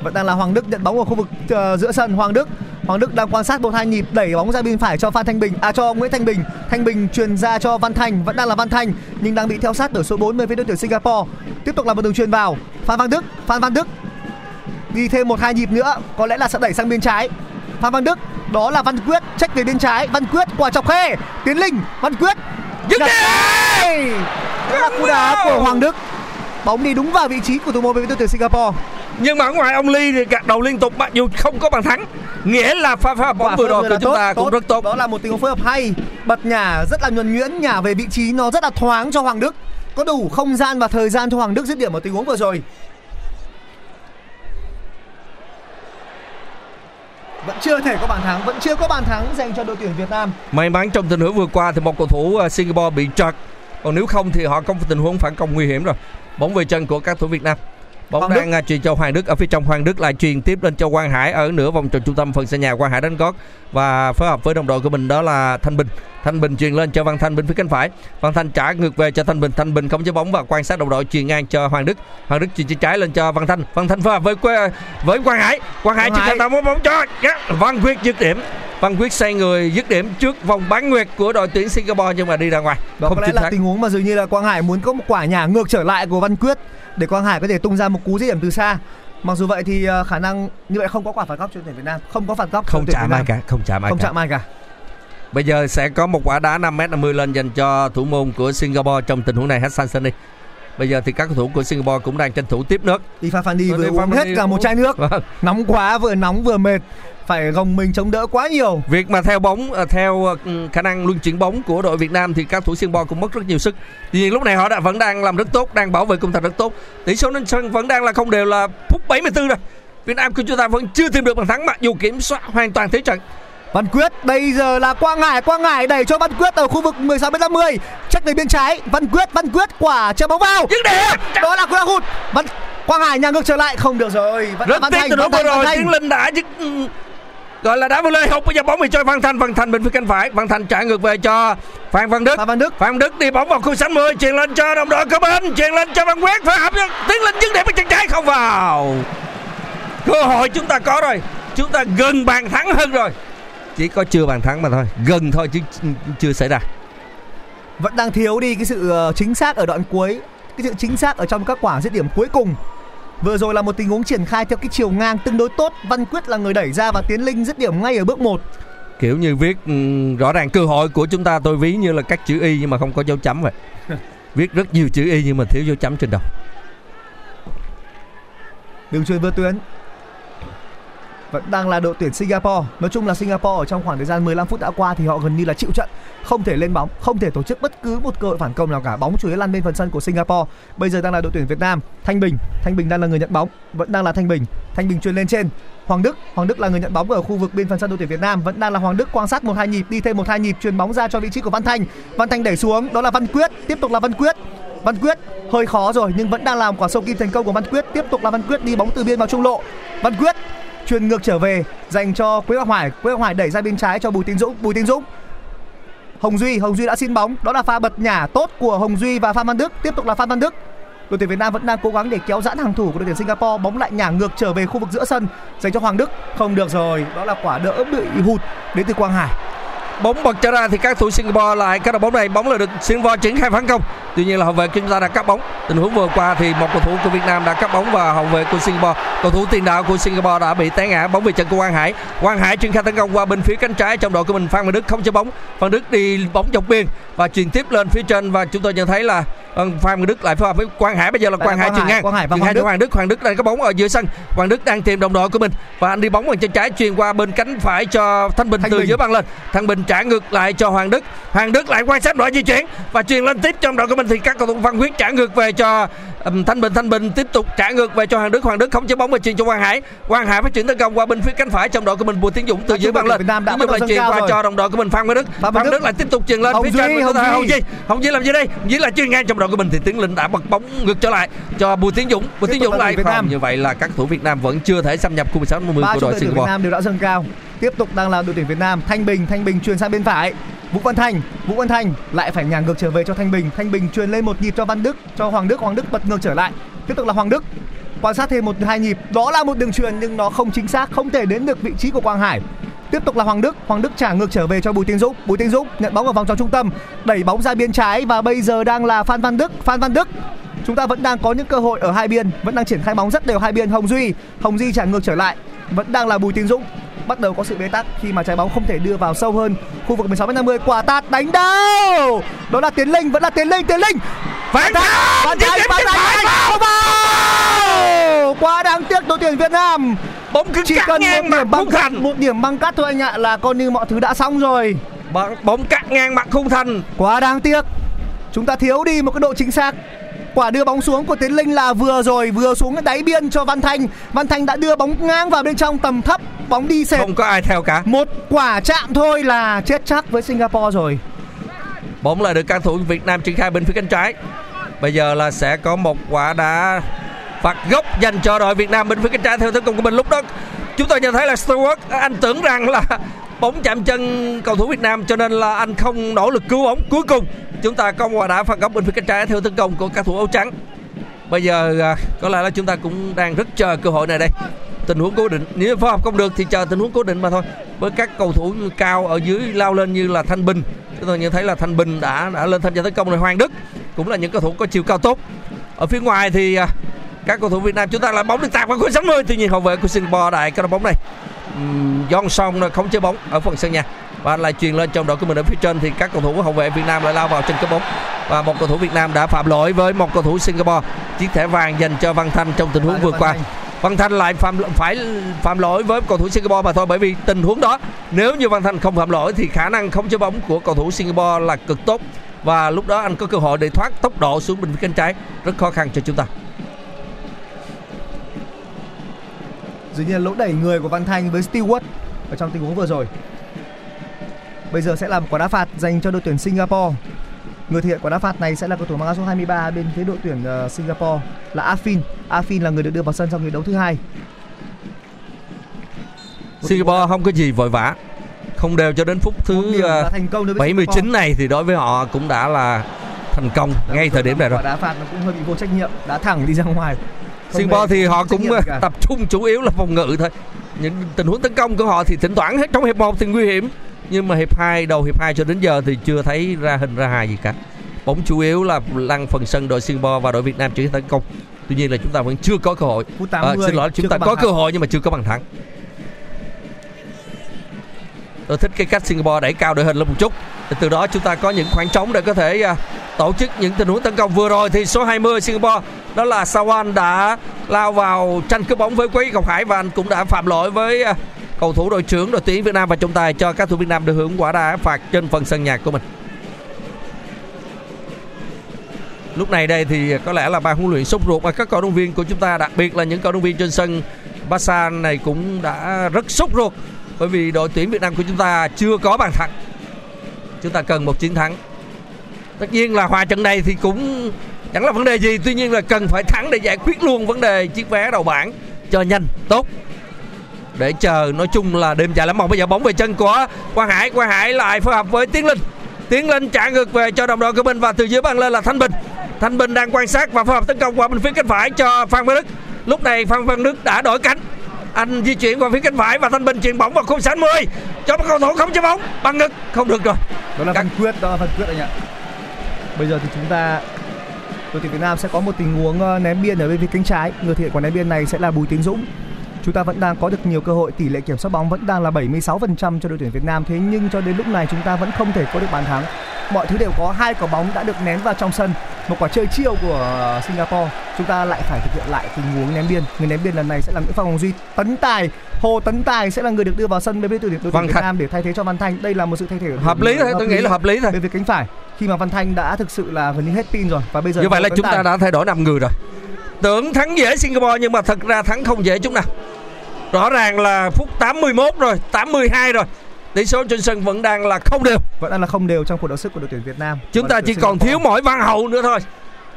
Vẫn đang là Hoàng Đức nhận bóng ở khu vực ờ, giữa sân Hoàng Đức. Hoàng Đức đang quan sát một hai nhịp đẩy bóng ra bên phải cho Phan Thanh Bình à cho Nguyễn Thanh Bình. Thanh Bình truyền ra cho Văn Thành, vẫn đang là Văn Thành nhưng đang bị theo sát ở số 4 bên phía đội tuyển Singapore. Tiếp tục là một đường truyền vào. Phan Văn Đức, Phan Văn Đức đi thêm một hai nhịp nữa có lẽ là sẽ đẩy sang bên trái. Phan Văn Đức, đó là Văn Quyết check về bên trái, Văn Quyết quả chọc khe, Tiến Linh, Văn Quyết dứt điểm. Đó là cú đá của Hoàng Đức. bóng đi đúng vào vị trí của thủ môn phía đội tuyển Singapore nhưng mà ở ngoài ông Ly thì gạt đầu liên tục mặc dù không có bàn thắng. Nghĩa là pha pha bóng vừa rồi của chúng ta cũng rất tốt. Đó là một tình huống phối hợp hay. Bật nhả rất là nhuần nhuyễn nhả về vị trí nó rất là thoáng cho Hoàng Đức. Có đủ không gian và thời gian cho Hoàng Đức dứt điểm ở tình huống vừa rồi. Vẫn chưa thể có bàn thắng vẫn chưa có bàn thắng dành cho đội tuyển Việt Nam. May mắn trong tình huống vừa qua thì một cầu thủ uh, Singapore bị trật còn nếu không thì họ có một tình huống phản công nguy hiểm rồi. Bóng về chân của các thủ Việt Nam bóng Hoàng đang truyền cho Hoàng Đức ở phía trong. Hoàng Đức lại truyền tiếp lên cho Quang Hải ở nửa vòng tròn trung tâm phần sân nhà. Quang Hải đánh gót và phối hợp với đồng đội của mình đó là Thanh Bình. Thanh Bình truyền lên cho Văn Thanh bên phía cánh phải. Văn Thanh trả ngược về cho Thanh Bình. Thanh Bình không chế bóng và quan sát đồng đội truyền ngang cho Hoàng Đức. Hoàng Đức truyền trên trái lên cho Văn Thanh. Văn Thanh phối hợp với với Quang Hải. Quang Hải chuyển Hải. thành bóng cho. Văn Quyết dứt điểm. Văn Quyết xoay người dứt điểm trước vòng bán nguyệt của đội tuyển Singapore nhưng mà đi ra ngoài. Đó không có lẽ là xác tình huống mà dường như là Quang Hải muốn có một quả nhả ngược trở lại của Văn Quyết để Quang Hải có thể tung ra một cú dứt điểm từ xa. Mặc dù vậy thì ờ, khả năng như vậy không có quả phạt góc cho tuyển Việt Nam. Không có phạt góc không chạm ai cả không chạm ai không cả. chạm ai cả. Bây giờ sẽ có một quả đá 5m50 lên dành cho thủ môn của Singapore trong tình huống này. Hassan Sani bây giờ thì các cầu thủ của Singapore cũng đang tranh thủ tiếp nước Ifa Fandi vừa Ifa uống hết cả một chai nước Vâng. nóng quá vừa nóng vừa mệt phải gồng mình chống đỡ quá nhiều Việc mà theo bóng ờ, theo ờ, khả năng luân chuyển bóng của đội Việt Nam thì các thủ Singapore cũng mất rất nhiều sức. Tuy nhiên lúc này họ đã vẫn đang làm rất tốt, đang bảo vệ cung thành rất tốt. Tỷ số trên sân vẫn đang là không đều là phút 74 rồi. Việt Nam của chúng ta vẫn chưa tìm được bàn thắng mặc dù kiểm soát hoàn toàn thế trận. Văn Quyết bây giờ là Quang Hải. Quang Hải đẩy cho Văn Quyết ở khu vực 16 m 50 check về bên trái. Văn Quyết Văn Quyết quả chợ bóng vào. Dứt điểm. đó là cú đá hụt. Văn Quang Hải nhà ngược trở lại. Không được rồi. Vẫn Rất Văn tiếc từ Văn vừa rồi Tiến Linh đã dứt ừ, gọi là đá vô lê không bây giờ bóng bị cho Văn Thành. Văn Thành bên phía cánh phải. Văn Thành trả ngược về cho Phan Văn Đức. Phan Văn Đức. Phan Văn Đức đi bóng vào khu sánh 10 truyền lên cho đồng đội của bên. Truyền lên cho Văn Quyết. Phối hợp với Tiến Linh dứt điểm bên chân trái. Không vào. Cơ hội chúng ta có rồi. Chúng ta gần bàn thắng hơn rồi chỉ có chưa bàn thắng mà thôi gần thôi chứ chưa xảy ra. Vẫn đang thiếu đi cái sự ờ, chính xác ở đoạn cuối cái sự chính xác ở trong các quả dứt điểm cuối cùng. Vừa rồi là một tình huống triển khai theo cái chiều ngang tương đối tốt Văn Quyết là người đẩy ra và Tiến Linh dứt điểm ngay ở bước 1 kiểu như viết ừm, rõ ràng cơ hội của chúng ta tôi ví như là các chữ y nhưng mà không có dấu chấm vậy. [laughs] Viết rất nhiều chữ y nhưng mà thiếu dấu chấm trên đầu. Đường truyền vượt tuyến vẫn đang là đội tuyển Singapore. Nói chung là Singapore ở trong khoảng thời gian 15 phút đã qua thì họ gần như là chịu trận. Không thể lên bóng, không thể tổ chức bất cứ một cơ hội phản công nào cả. Bóng chủ yếu lăn bên phần sân của Singapore. Bây giờ đang là đội tuyển Việt Nam. Thanh Bình Thanh Bình đang là người nhận bóng. Vẫn đang là Thanh Bình. Thanh Bình truyền lên trên. Hoàng Đức Hoàng Đức là người nhận bóng ở khu vực bên phần sân đội tuyển Việt Nam. Vẫn đang là Hoàng Đức quan sát một hai nhịp, đi thêm một hai nhịp, truyền bóng ra cho vị trí của Văn Thanh. Văn Thanh đẩy xuống, đó là Văn Quyết. Tiếp tục là Văn Quyết. Văn Quyết, hơi khó rồi, nhưng vẫn đang làm quả sâu kim thành công của Văn Quyết. Tiếp tục là Văn Quyết đi bóng từ biên vào trung lộ. Văn Quyết truyền ngược trở về, dành cho Quế Ngọc Hải Quế Ngọc Hải đẩy ra bên trái cho Bùi Tiến Dũng. Bùi Tiến Dũng. Hồng Duy Hồng Duy đã xin bóng. Đó là pha bật nhả tốt của Hồng Duy và Phan Văn Đức. Tiếp tục là Phan Văn Đức. Đội tuyển Việt Nam vẫn đang cố gắng để kéo giãn hàng thủ của đội tuyển Singapore. Bóng lại nhả ngược trở về khu vực giữa sân, dành cho Hoàng Đức. Không được rồi. Đó là quả đỡ bị hụt đến từ Quang Hải bóng bật trở ra thì các thủ Singapore lại các đội bóng này bóng là được Singapore triển khai phản công. Tuy nhiên là hậu vệ của chúng ta đã cắt bóng. Tình huống vừa qua thì một cầu thủ của Việt Nam đã cắt bóng và hậu vệ của Singapore cầu thủ tiền đạo của Singapore đã bị té ngã bóng về chân của Quang Hải. Quang Hải triển khai tấn công qua bên phía cánh trái trong đội của mình Phan Văn Đức không cho bóng. Phan Đức đi bóng dọc biên và truyền tiếp lên phía trên và chúng tôi nhận thấy là ờ, Phan Văn Đức lại phối hợp với Quang Hải. Bây giờ là Quang Hải Quang Hải, ngang. Quang Hải và Hoàng Đức. Hoàng Đức. Hoàng Đức đang có bóng ở giữa sân. Hoàng Đức đang tìm đồng đội của mình. Và anh đi bóng bằng chân trái truyền qua bên cánh phải cho Thanh Bình Thanh từ Bình. giữa băng lên. Thanh Bình trả ngược lại cho Hoàng Đức. Hoàng Đức lại quan sát đội di chuyển và truyền lên tiếp trong đội của mình thì các cầu thủ Văn Quyết trả ngược về cho ừm, Thanh Bình. Thanh Bình tiếp tục trả ngược về cho Hoàng Đức. Hoàng Đức không chế bóng và truyền cho Quang Hải. Quang Hải phát triển tấn công qua bên phía cánh phải trong đội của mình. Bùi Tiến Dũng từ dưới băng lên. Việt Nam đã Dũng lại truyền qua rồi. cho đồng đội của mình Phan Văn Đức. Phan Phan Đức. Đức. lại tiếp tục truyền lên Hồng phía trên Hồng. Hồng Duy. Hồng Duy làm gì đây? Duy lại truyền ngang trong đội của mình thì Tiến Linh đã bật bóng ngược trở lại cho Bùi Tiến Dũng. Bùi Tiến Dũng là lại không như vậy là các thủ Việt Nam vẫn chưa thể xâm nhập khu 16 50 ba của trung đội tuyển Việt Singapore Nam đều đã dâng cao tiếp tục đang là đội tuyển Việt Nam. Thanh Bình Thanh Bình truyền sang bên phải. Vũ Văn Thành, Vũ Văn Thành lại phải nhả ngược trở về cho Thanh Bình. Thanh Bình truyền lên một nhịp cho Văn Đức, cho Hoàng Đức. Hoàng Đức bật ngược trở lại. Tiếp tục là Hoàng Đức. Quan sát thêm một hai nhịp. Đó là một đường truyền nhưng nó không chính xác, không thể đến được vị trí của Quang Hải. Tiếp tục là Hoàng Đức. Hoàng Đức trả ngược trở về cho Bùi Tiến Dũng. Bùi Tiến Dũng nhận bóng ở vòng tròn trung tâm. Đẩy bóng ra biên trái và bây giờ đang là Phan Văn Đức. Phan Văn Đức, chúng ta vẫn đang có những cơ hội ở hai biên. Vẫn đang triển khai bóng rất đều hai biên. Hồng Duy Hồng Duy trả ngược trở lại. Vẫn đang là Bùi Tiến Dũng bắt đầu có sự bế tắc khi mà trái bóng không thể đưa vào sâu hơn. Khu vực 16 m 50 quả tạt đánh đầu đó là Tiến Linh vẫn là Tiến Linh Tiến Linh. Phản Thanh Thanh Văn Thanh không vào! Quá đáng tiếc đội tuyển Việt Nam. Bóng cứ chỉ cần ngang một điểm băng cắt một điểm băng cắt thôi anh ạ là coi như mọi thứ đã xong rồi. Bóng, bóng cắt ngang mặt khung thành. Quá đáng tiếc. Chúng ta thiếu đi một cái độ chính xác quả đưa bóng xuống của tiến linh là vừa rồi vừa xuống cái đáy biên cho văn thanh. Văn thanh đã đưa bóng ngang vào bên trong tầm thấp bóng đi xẹp. Không có ai theo cả. Một quả chạm thôi là chết chắc với singapore rồi. Bóng lại được can thủ Việt Nam triển khai bên phía cánh trái. Bây giờ là sẽ có một quả đá phạt góc dành cho đội Việt Nam bên phía cánh trái, theo tấn công của mình. Lúc đó, chúng tôi nhận thấy là Stewart anh tưởng rằng là bóng chạm chân cầu thủ Việt Nam, cho nên là anh không nỗ lực cứu bóng. Cuối cùng, chúng ta có quả đá phạt góc bên phía cánh trái, theo tấn công của các thủ áo trắng. Bây giờ à, có lẽ là chúng ta cũng đang rất chờ cơ hội này đây. Tình huống cố định, nếu phối hợp không được thì chờ tình huống cố định mà thôi. Với các cầu thủ cao ở dưới lao lên như là Thanh Bình, chúng tôi nhận thấy là Thanh Bình đã đã lên tham gia tấn công rồi Hoàng Đức cũng là những cầu thủ có chiều cao tốt. Ở phía ngoài thì à, các cầu thủ Việt Nam chúng ta là bóng được tạt vào khung 60 tuy nhiên hậu vệ của Singapore đại cái bóng này um, Johnson không chế bóng ở phần sân nhà. Và lại truyền lên trong đội của mình ở phía trên thì các cầu thủ hậu vệ Việt Nam lại lao vào chân cái bóng. Và một cầu thủ Việt Nam đã phạm lỗi với một cầu thủ Singapore. Chiếc thẻ vàng dành cho Văn Thanh trong tình huống vừa qua. Văn Thanh. Lại phạm phải phạm lỗi với cầu thủ Singapore mà thôi bởi vì tình huống đó nếu như Văn Thanh không phạm lỗi thì khả năng không chế bóng của cầu thủ Singapore là cực tốt. Và lúc đó anh có cơ hội để thoát tốc độ xuống bên phía cánh trái rất khó khăn cho chúng ta dường như là lỗi đẩy người của Văn Thanh với Stewart ở trong tình huống vừa rồi. Bây giờ sẽ là một quả đá phạt dành cho đội tuyển Singapore. Người thực hiện quả đá phạt này sẽ là cầu thủ mang áo số 23 bên phía đội tuyển uh, Singapore là Afin Afin là người được đưa vào sân trong hiệp đấu thứ hai. Singapore không có gì vội vã. Không đều cho đến phút thứ ờ, thành công đối với 79 Singapore. này thì đối với họ cũng đã là thành công ngay thời điểm này rồi. quả đá phạt nó cũng hơi bị vô trách nhiệm. Đá thẳng đi ra ngoài Singapore thì họ cũng cả. tập trung chủ yếu là phòng ngự thôi. Những tình huống tấn công của họ thì thỉnh thoảng hết trong hiệp 1 thì nguy hiểm. Nhưng mà hiệp 2 đầu hiệp 2 cho đến giờ thì chưa thấy ra hình ra hài gì cả. Bóng chủ yếu là lăn phần sân đội Singapore và đội Việt Nam chỉ tấn công. Tuy nhiên là chúng ta vẫn chưa có cơ hội. Ờ, 80 xin lỗi chúng ta có cơ hội nhưng mà chưa có bàn thắng tôi thích cái cách Singapore đẩy cao đội hình lên một chút. Để từ đó chúng ta có những khoảng trống để có thể uh, tổ chức những tình huống tấn công. Vừa rồi thì số 20 Singapore đó là Sawan đã lao vào tranh cướp bóng với Quý Ngọc Hải và anh cũng đã phạm lỗi với uh, cầu thủ đội trưởng đội tuyển Việt Nam và trọng tài cho các thủ Việt Nam được hưởng quả đá phạt trên phần sân nhà của mình. Lúc này đây thì có lẽ là ban huấn luyện sốt ruột và các cổ động viên của chúng ta đặc biệt là những cổ động viên trên sân Barca này cũng đã rất sốt ruột bởi vì đội tuyển Việt Nam của chúng ta chưa có bàn thắng. Chúng ta cần một chiến thắng. Tất nhiên là hòa trận này thì cũng chẳng là vấn đề gì, tuy nhiên là cần phải thắng để giải quyết luôn vấn đề chiếc vé đầu bảng cho nhanh, tốt. Để chờ nói chung là đêm dài lắm mộng bây giờ bóng về chân của Quang Hải. Quang Hải lại phối hợp với Tiến Linh. Tiến Linh trả ngược về cho đồng đội của mình và từ dưới bàn lên là Thanh Bình. Thanh Bình đang quan sát và phối hợp tấn công qua bên phía cánh phải cho Phan Văn Đức. Lúc này Phan Văn Đức đã đổi cánh anh di chuyển qua phía cánh phải và Thanh Bình chuyền bóng vào khung 60 cho một cầu thủ không cho bóng bằng ngực không được rồi. Đó là Các- văn quyết đó là văn quyết anh ạ. Bây giờ thì chúng ta đội tuyển Việt Nam sẽ có một tình huống ờ, ném biên ở bên phía cánh trái. Người thực hiện quả ném biên này sẽ là Bùi Tiến Dũng. Chúng ta vẫn đang có được nhiều cơ hội tỷ lệ kiểm soát bóng vẫn đang là 76% cho đội tuyển Việt Nam. Thế nhưng cho đến lúc này chúng ta vẫn không thể có được bàn thắng. Mọi thứ đều có hai quả bóng đã được ném vào trong sân một quả chơi chiêu của ờ, Singapore. Chúng ta lại phải thực hiện lại tình huống ném biên. Người ném biên lần này sẽ là Nguyễn Phạm Hồng Duy. Tấn tài Hồ Tấn Tài sẽ là người được đưa vào sân bên đội tuyển đội tuyển Việt Thanh. Nam để thay thế cho Văn Thanh. Đây là một sự thay thế hợp lý thôi tôi nghĩ là hợp lý thôi. bên phía cánh phải. Khi mà Văn Thanh đã thực sự là gần như hết pin rồi và bây giờ như vậy là chúng ta Tài- đã thay đổi 5 người rồi. Tưởng thắng dễ Singapore nhưng mà thật ra thắng không dễ chút nào. Rõ ràng là phút 81 rồi 82 rồi tỷ số trên sân vẫn đang là không đều. Vẫn đang là không đều trong cuộc đấu sức của đội tuyển Việt Nam. Chúng ta chỉ còn thiếu mỗi văn hậu nữa thôi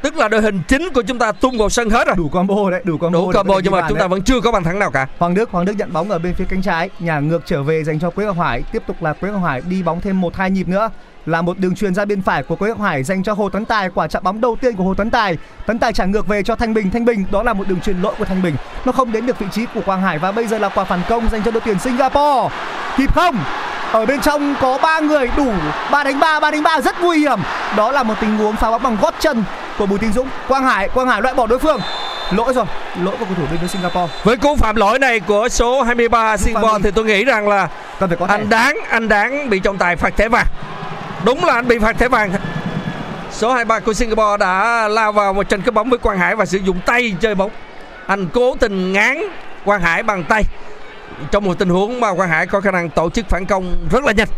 tức là đội hình chính của chúng ta tung vào sân hết rồi. Đủ combo đấy đủ combo đủ combo nhưng mà chúng đấy. ta vẫn chưa có bàn thắng nào cả. Hoàng Đức Hoàng Đức nhận bóng ở bên phía cánh trái. Nhà ngược trở về dành cho Quế Ngọc Hải. Tiếp tục là Quế Ngọc Hải đi bóng thêm một hai nhịp nữa. Là một đường truyền ra bên phải của Quế Ngọc Hải dành cho Hồ Tấn Tài. Quả chạm bóng đầu tiên của Hồ Tấn Tài. Tấn Tài trả ngược về cho Thanh Bình. Thanh Bình đó là một đường truyền lỗi của Thanh Bình. Nó không đến được vị trí của Quang Hải và bây giờ là quả phản công dành cho đội tuyển Singapore. Kịp không ở bên trong có ba người đủ ba đánh ba ba đánh ba rất nguy hiểm. Đó là một tình huống phá bóng bằng gót chân của Bùi Tiến Dũng. Quang Hải Quang Hải loại bỏ đối phương. Lỗi rồi lỗi của cầu thủ bên phía Singapore. Với cú phạm lỗi này của số 23 Singapore thì tôi nghĩ rằng là cần phải có thẻ. anh đáng anh đáng bị trọng tài phạt thẻ vàng. Đúng là anh bị phạt thẻ vàng. Số 23 của Singapore đã lao vào một trận cướp bóng với Quang Hải và sử dụng tay chơi bóng. Anh cố tình ngán Quang Hải bằng tay trong một tình huống mà Quang Hải có khả năng tổ chức phản công rất là nhanh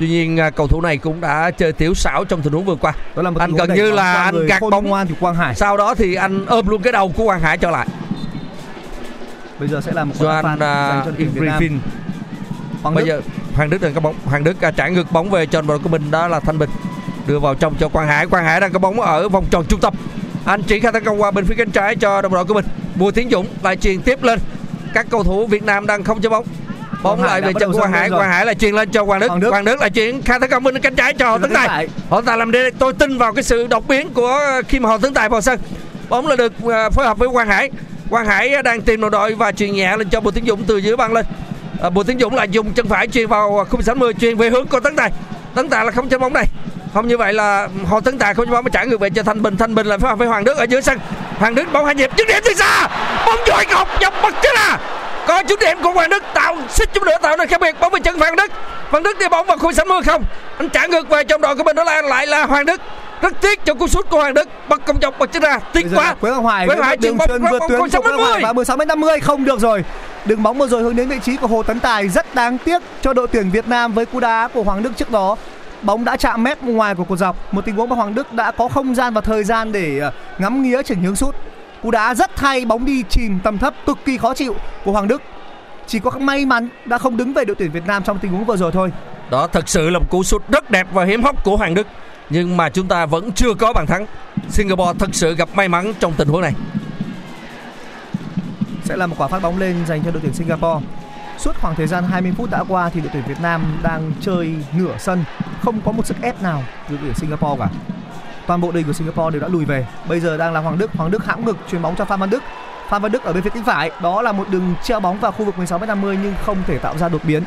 Tuy nhiên à, cầu thủ này cũng đã chơi tiểu xảo trong tình huống vừa qua. Đó là một Anh gần như là anh gạt bóng. ngoan thì Quang Hải. Sau đó thì anh ôm luôn cái đầu của Quang Hải trở lại. Bây giờ sẽ là một phạt dành cho đội tuyển Việt Nam. Hoàng Bây Đức giờ Hoàng Đức đang có bóng. Hoàng Đức à, trả ngược bóng về cho đội của mình đó là Thanh Bình. Đưa vào trong cho Quang Hải. Quang Hải đang có bóng ở vòng tròn trung tâm. Anh triển khai tấn công qua bên phía cánh trái cho đồng đội của mình. Bùi Tiến Dũng lại truyền tiếp lên. Các cầu thủ Việt Nam đang không chơi bóng. Bóng lại về chân Quang Hải. Quang Hải lại truyền lên cho Hoàng Đức. Hoàng Đức. Hoàng Đức lại chuyển khai tấn công bên cánh trái cho Chuyển Tấn Tài. Họ Tài làm đây tôi tin vào cái sự đột biến của Kim Hồ Tấn Tài vào sân. Bóng là được à, phối hợp với Quang Hải. Quang Hải đang tìm đồng đội và truyền nhẹ lên cho Bùi Tiến Dũng từ dưới băng lên. À, Bùi Tiến Dũng lại dùng chân phải truyền vào khung 60 truyền về hướng của Tấn Tài. Tấn Tài là không chơi bóng này. Không như vậy là Hồ Tấn Tài không chơi bóng mà trả ngược về cho Thanh Bình. Thanh Bình lại phối hợp với Hoàng Đức ở dưới sân. Hoàng Đức bóng hai nhịp dứt điểm từ xa. Bóng dội ngọc dọc bật chết à. Có chút điểm của Hoàng Đức tạo xích chút nữa tạo nên khác biệt bóng về chân Hoàng Đức. Hoàng Đức đi bóng vào khung 60 không. Anh trả ngược về trong đội của mình đó là lại là Hoàng Đức. Rất tiếc cho cú sút của Hoàng Đức bật công dọc bật chết ra tiếc quá là Quế Hoài Quế với Hoài chuyền bóng vượt tuyến của Quế Hoàng 60. Hoài và 16 m 50 không được rồi. Đường bóng vừa rồi hướng đến vị trí của Hồ Tấn Tài rất đáng tiếc cho đội tuyển Việt Nam với cú đá của Hoàng Đức trước đó. Bóng đã chạm mép ngoài của cột dọc, một tình huống mà Hoàng Đức đã có không gian và thời gian để ờ, ngắm nghía chỉnh hướng sút. Cú đá rất hay, bóng đi chìm tầm thấp cực kỳ khó chịu của Hoàng Đức. Chỉ có may mắn đã không đứng về đội tuyển Việt Nam trong tình huống vừa rồi thôi. Đó thật sự là một cú sút rất đẹp và hiếm hóc của Hoàng Đức Nhưng mà chúng ta vẫn chưa có bàn thắng Singapore thật sự gặp may mắn trong tình huống này sẽ là một quả phát bóng lên dành cho đội tuyển Singapore. Suốt khoảng thời gian 20 phút đã qua thì đội tuyển Việt Nam đang chơi nửa sân, không có một sức ép nào từ đội tuyển Singapore cả. Toàn bộ đội của Singapore đều đã lùi về. Bây giờ đang là Hoàng Đức, Hoàng Đức hãm ngực chuyền bóng cho Phan Văn Đức. Phan Văn Đức ở bên phía cánh phải, đó là một đường treo bóng vào khu vực 16m50 nhưng không thể tạo ra đột biến.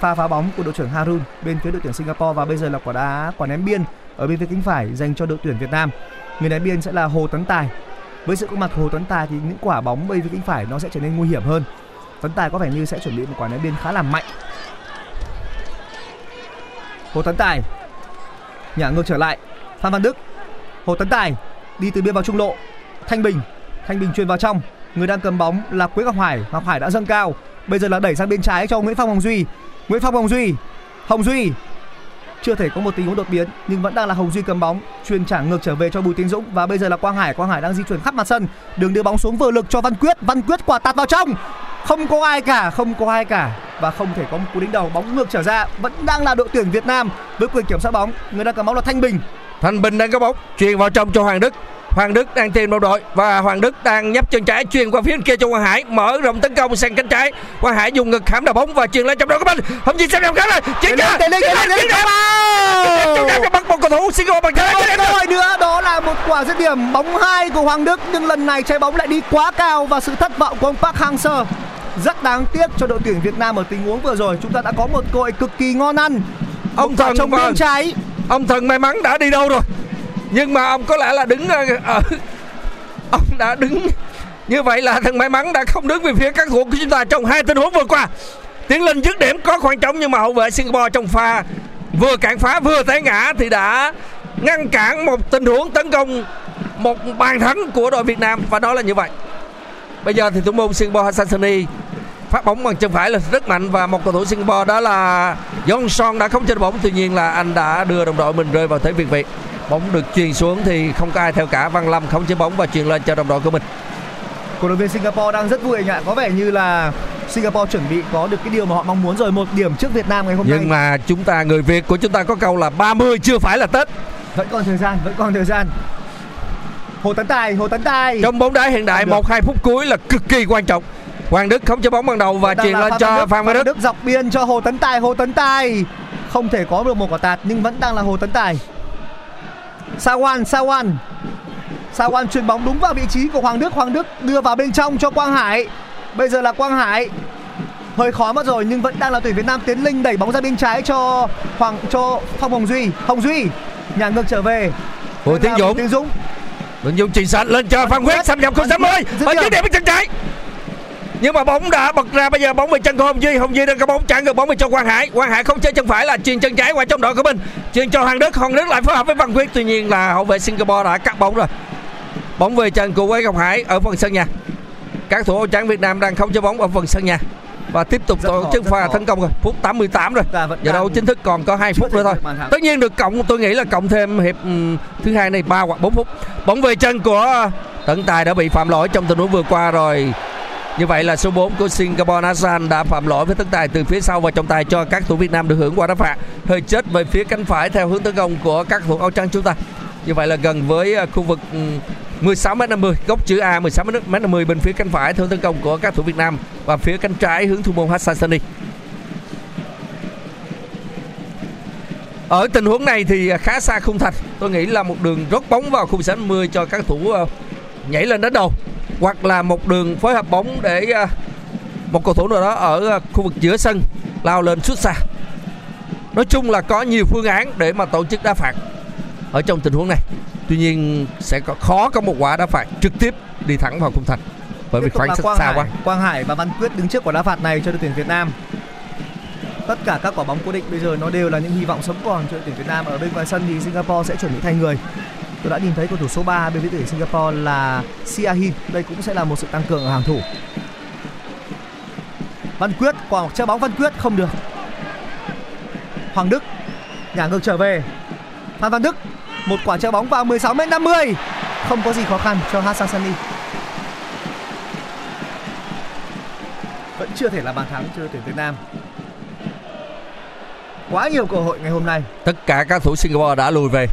Pha phá bóng của đội trưởng Harun bên phía đội tuyển Singapore và bây giờ là quả đá quả ném biên ở bên phía cánh phải dành cho đội tuyển Việt Nam. Người ném biên sẽ là Hồ Tấn Tài. Với sự có mặt của Hồ Tấn Tài thì những quả bóng bên phía cánh phải nó sẽ trở nên nguy hiểm hơn. Tấn Tài có vẻ như sẽ chuẩn bị một quả ném biên khá là mạnh. Hồ Tấn Tài nhả ngược trở lại. Phan Văn Đức, Hồ Tấn Tài đi từ biên vào trung lộ. Thanh Bình, Thanh Bình truyền vào trong. Người đang cầm bóng là Quế Ngọc Hải. Ngọc Hải đã dâng cao. Bây giờ là đẩy sang bên trái cho Nguyễn Phong Hồng Duy. Nguyễn Phong Hồng Duy, Hồng Duy chưa thể có một tình huống đột biến, nhưng vẫn đang là Hồng Duy cầm bóng. Truyền trả ngược trở về cho Bùi Tiến Dũng và bây giờ là Quang Hải. Quang Hải đang di chuyển khắp mặt sân. Đường đưa bóng xuống vừa lực cho Văn Quyết. Văn Quyết quả tạt vào trong. Không có ai cả, không có ai cả. Và không thể có một cú đánh đầu. Bóng ngược trở ra. Vẫn đang là đội tuyển Việt Nam với quyền kiểm soát bóng. Người đang cầm bóng là Thanh Bình. Thanh Bình đang có bóng truyền vào trong cho Hoàng Đức. Hoàng Đức đang tìm đồng đội và Hoàng Đức đang nhấp chân trái truyền qua phía bên kia cho Quang Hải. Mở rộng tấn công sang cánh trái. Quang Hải dùng ngực khảm đầu bóng và truyền lên trong đội của mình không gì xem nào khác rồi chiến ra chúng ta bắt một cầu thủ Singapore bằng thế. Một cơ hội nữa đó là một quả dứt điểm. Bóng hai của Hoàng Đức nhưng lần này trái bóng lại đi quá cao và sự thất vọng của ông Park Hang-seo. Rất đáng tiếc cho đội tuyển Việt Nam ở tình huống vừa rồi. Chúng ta đã có một cơ hội cực kỳ ngon ăn. Ông thần trông vâng. bên trái ông thần may mắn đã đi đâu rồi? Nhưng mà ông có lẽ là đứng ở, ở ông đã đứng như vậy là thần may mắn đã không đứng về phía các thủ của chúng ta trong hai tình huống vừa qua. Tiến lên dứt điểm có khoảng trống nhưng mà hậu vệ Singapore trong pha vừa cản phá vừa té ngã thì đã ngăn cản một tình huống tấn công một bàn thắng của đội Việt Nam và đó là như vậy. Bây giờ thì thủ môn Singapore Hassan phát bóng bằng chân phải là rất mạnh và một cầu thủ Singapore đó là Johnson đã không chơi bóng. Tuy nhiên là anh đã đưa đồng đội mình rơi vào thế việt việt. Bóng được truyền xuống thì không có ai theo cả. Văn Lâm không chơi bóng và truyền lên cho đồng đội của mình. Cổ động viên Singapore đang rất vui anh ạ. Có vẻ như là Singapore chuẩn bị có được cái điều mà họ mong muốn rồi. Một điểm trước Việt Nam ngày hôm nay. nhưng mà chúng ta người Việt của chúng ta có câu là 30 chưa phải là Tết. Vẫn còn thời gian vẫn còn thời gian. Hồ Tấn Tài Hồ Tấn Tài. Trong bóng đá hiện đại một hai phút cuối là cực kỳ quan trọng Hoàng Đức không chơi bóng ban đầu và Đang truyền lên Phan cho Phan Văn Đức. Đức dọc biên cho Hồ Tấn Tài Hồ Tấn Tài. Không thể có được một quả tạt nhưng vẫn đang là Hồ Tấn Tài. Sawan Sawan Sawan chuyền bóng đúng vào vị trí của Hoàng Đức. Hoàng Đức đưa vào bên trong cho Quang Hải. Bây giờ là Quang Hải. Hơi khó mất rồi nhưng vẫn đang là tuyển Việt Nam. Tiến linh đẩy bóng ra bên trái cho Hoàng cho Phong Hồng Duy. Hồng Duy nhà ngược trở về. Bùi Tiến Dũng? Tiến Dũng? Tiến Dũng truyền sạch lên cho Phan Huyết xâm nhập khung 60 Dứt và điểm. với chân trái nhưng mà bóng đã bật ra bây giờ bóng về chân của Hồng Duy. Hồng Duy đang có bóng chặn được bóng về cho Quang Hải. Quang Hải không chơi chân phải là chuyền chân trái qua trong đội của mình. Chuyền cho Hoàng Đức. Hoàng Đức lại phối hợp với Văn Quyết. Tuy nhiên là hậu vệ Singapore đã cắt bóng rồi. Bóng về chân của Quế Ngọc Hải ở phần sân nhà. Các thủ áo trắng Việt Nam đang không chơi bóng ở phần sân nhà. Và tiếp tục Rất tổ chức pha tấn công rồi. Phút 88 rồi. Giờ đấu chính thức còn có 2 chưa phút nữa thôi. tất nhiên được cộng tôi nghĩ là cộng thêm hiệp ừm, thứ hai này 3 hoặc 4 phút. Bóng về chân của Tấn Tài đã bị phạm lỗi trong tình huống vừa qua rồi như vậy là số 4 của Singapore Asan đã phạm lỗi với Tấn Tài từ phía sau và trọng tài cho các thủ Việt Nam được hưởng quả đá phạt. Hơi chết về phía cánh phải theo hướng tấn công của các thủ áo trắng chúng ta. Như vậy là gần với à, khu vực 16m50 góc chữ A 16m50 bên phía cánh phải theo hướng tấn công của các thủ Việt Nam và phía cánh trái hướng thủ môn Hassan Sani. Ở tình huống này thì à, khá xa khung thành. Tôi nghĩ là một đường rót bóng vào khung 60 cho các thủ à, nhảy lên đánh đầu hoặc là một đường phối hợp bóng để ờ, một cầu thủ nào đó ở ờ, khu vực giữa sân lao lên xuất xa. Nói chung là có nhiều phương án để mà tổ chức đá phạt ở trong tình huống này. Tuy nhiên sẽ có khó có một quả đá phạt trực tiếp đi thẳng vào khung thành bởi vì khoảng Quang xa Hải, quá. Quang Hải và Văn Quyết đứng trước quả đá phạt này cho đội tuyển Việt Nam. Tất cả các quả bóng cố định bây giờ nó đều là những hy vọng sống còn cho đội tuyển Việt Nam. Ở bên ngoài sân thì Singapore sẽ chuẩn bị thay người. Tôi đã nhìn thấy cầu thủ số 3 bên phía tuyển Singapore là Siahin. Đây cũng sẽ là một sự tăng cường ở hàng thủ. Văn Quyết quả chơi bóng Văn Quyết không được. Hoàng Đức nhả ngược trở về. Phan Văn Đức, một quả chơi bóng vào 16 m 50 không có gì khó khăn cho Hassan Sani. vẫn chưa thể là bàn thắng cho tuyển Việt Nam. Quá nhiều cơ hội ngày hôm nay. tất cả các thủ Singapore đã lùi về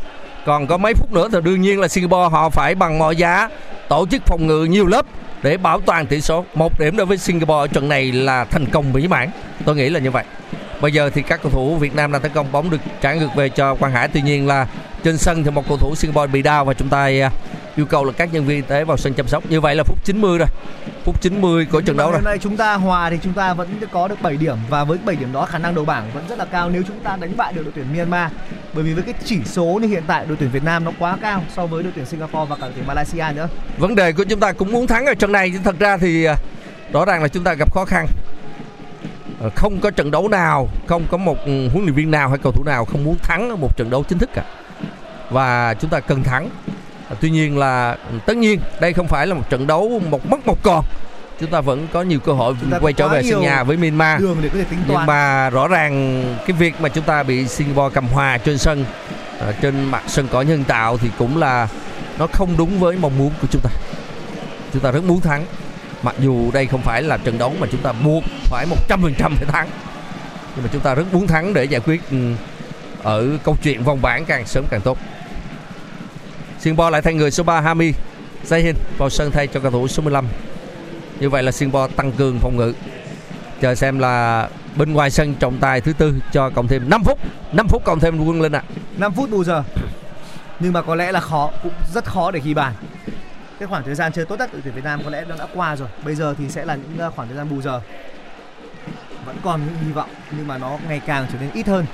còn có mấy phút nữa thì đương nhiên là Singapore họ phải bằng mọi giá tổ chức phòng ngự nhiều lớp để bảo toàn tỷ số. Một điểm đối với Singapore ở trận này là thành công mỹ mãn. Tôi nghĩ là như vậy. Bây giờ thì các cầu thủ Việt Nam đang tấn công, bóng được trả ngược về cho Quang Hải. Tuy nhiên là trên sân thì một cầu thủ Singapore bị đau và chúng ta à, yêu cầu là các nhân viên y tế vào sân chăm sóc. Như vậy là phút 90 rồi. Phút 90 của trận Nhưng đấu rồi. Hôm nay chúng ta hòa thì chúng ta vẫn có được 7 điểm. Và với 7 điểm đó khả năng đầu bảng vẫn rất là cao nếu chúng ta đánh bại được đội tuyển Myanmar. Bởi vì với cái chỉ số như hiện tại đội tuyển Việt Nam nó quá cao so với đội tuyển Singapore và cả đội tuyển Malaysia nữa. vấn đề của chúng ta cũng muốn thắng ở trận này chứ thật ra thì à, rõ ràng là chúng ta gặp khó khăn. Ờ, không có trận đấu nào không có một ừ, huấn luyện viên nào hay cầu thủ nào không muốn thắng ở một trận đấu chính thức cả. Và chúng ta cần thắng. À, tuy nhiên là tất nhiên đây không phải là một trận đấu một mất một còn. Chúng ta vẫn có nhiều cơ hội quay trở về sân nhà với Myanmar. Đường để có thể tính nhưng toán. mà rõ ràng cái việc mà chúng ta bị Singapore cầm hòa trên sân ờ, trên mặt sân cỏ nhân tạo thì cũng là nó không đúng với mong muốn của chúng ta. Chúng ta rất muốn thắng mặc dù đây không phải là trận đấu mà chúng ta buộc phải 100% phải thắng. Nhưng mà chúng ta rất muốn thắng để giải quyết ừ, ở câu chuyện vòng bảng càng sớm càng tốt Singapore lại thay người số 3 Hami Zahin vào sân thay cho cầu thủ số 15 như vậy là Singapore tăng cường phòng ngự chờ xem là bên ngoài sân trọng tài thứ tư cho cộng thêm 5 phút 5 phút cộng thêm quân linh ạ 5 phút bù giờ. Nhưng mà có lẽ là khó, cũng rất khó để ghi bàn. Cái khoảng thời gian chơi tốt nhất đội tuyển Việt Nam có lẽ nó đã qua rồi. Bây giờ thì sẽ là những ờ, khoảng thời gian bù giờ. Vẫn còn những hy vọng nhưng mà nó ngày càng trở nên ít hơn.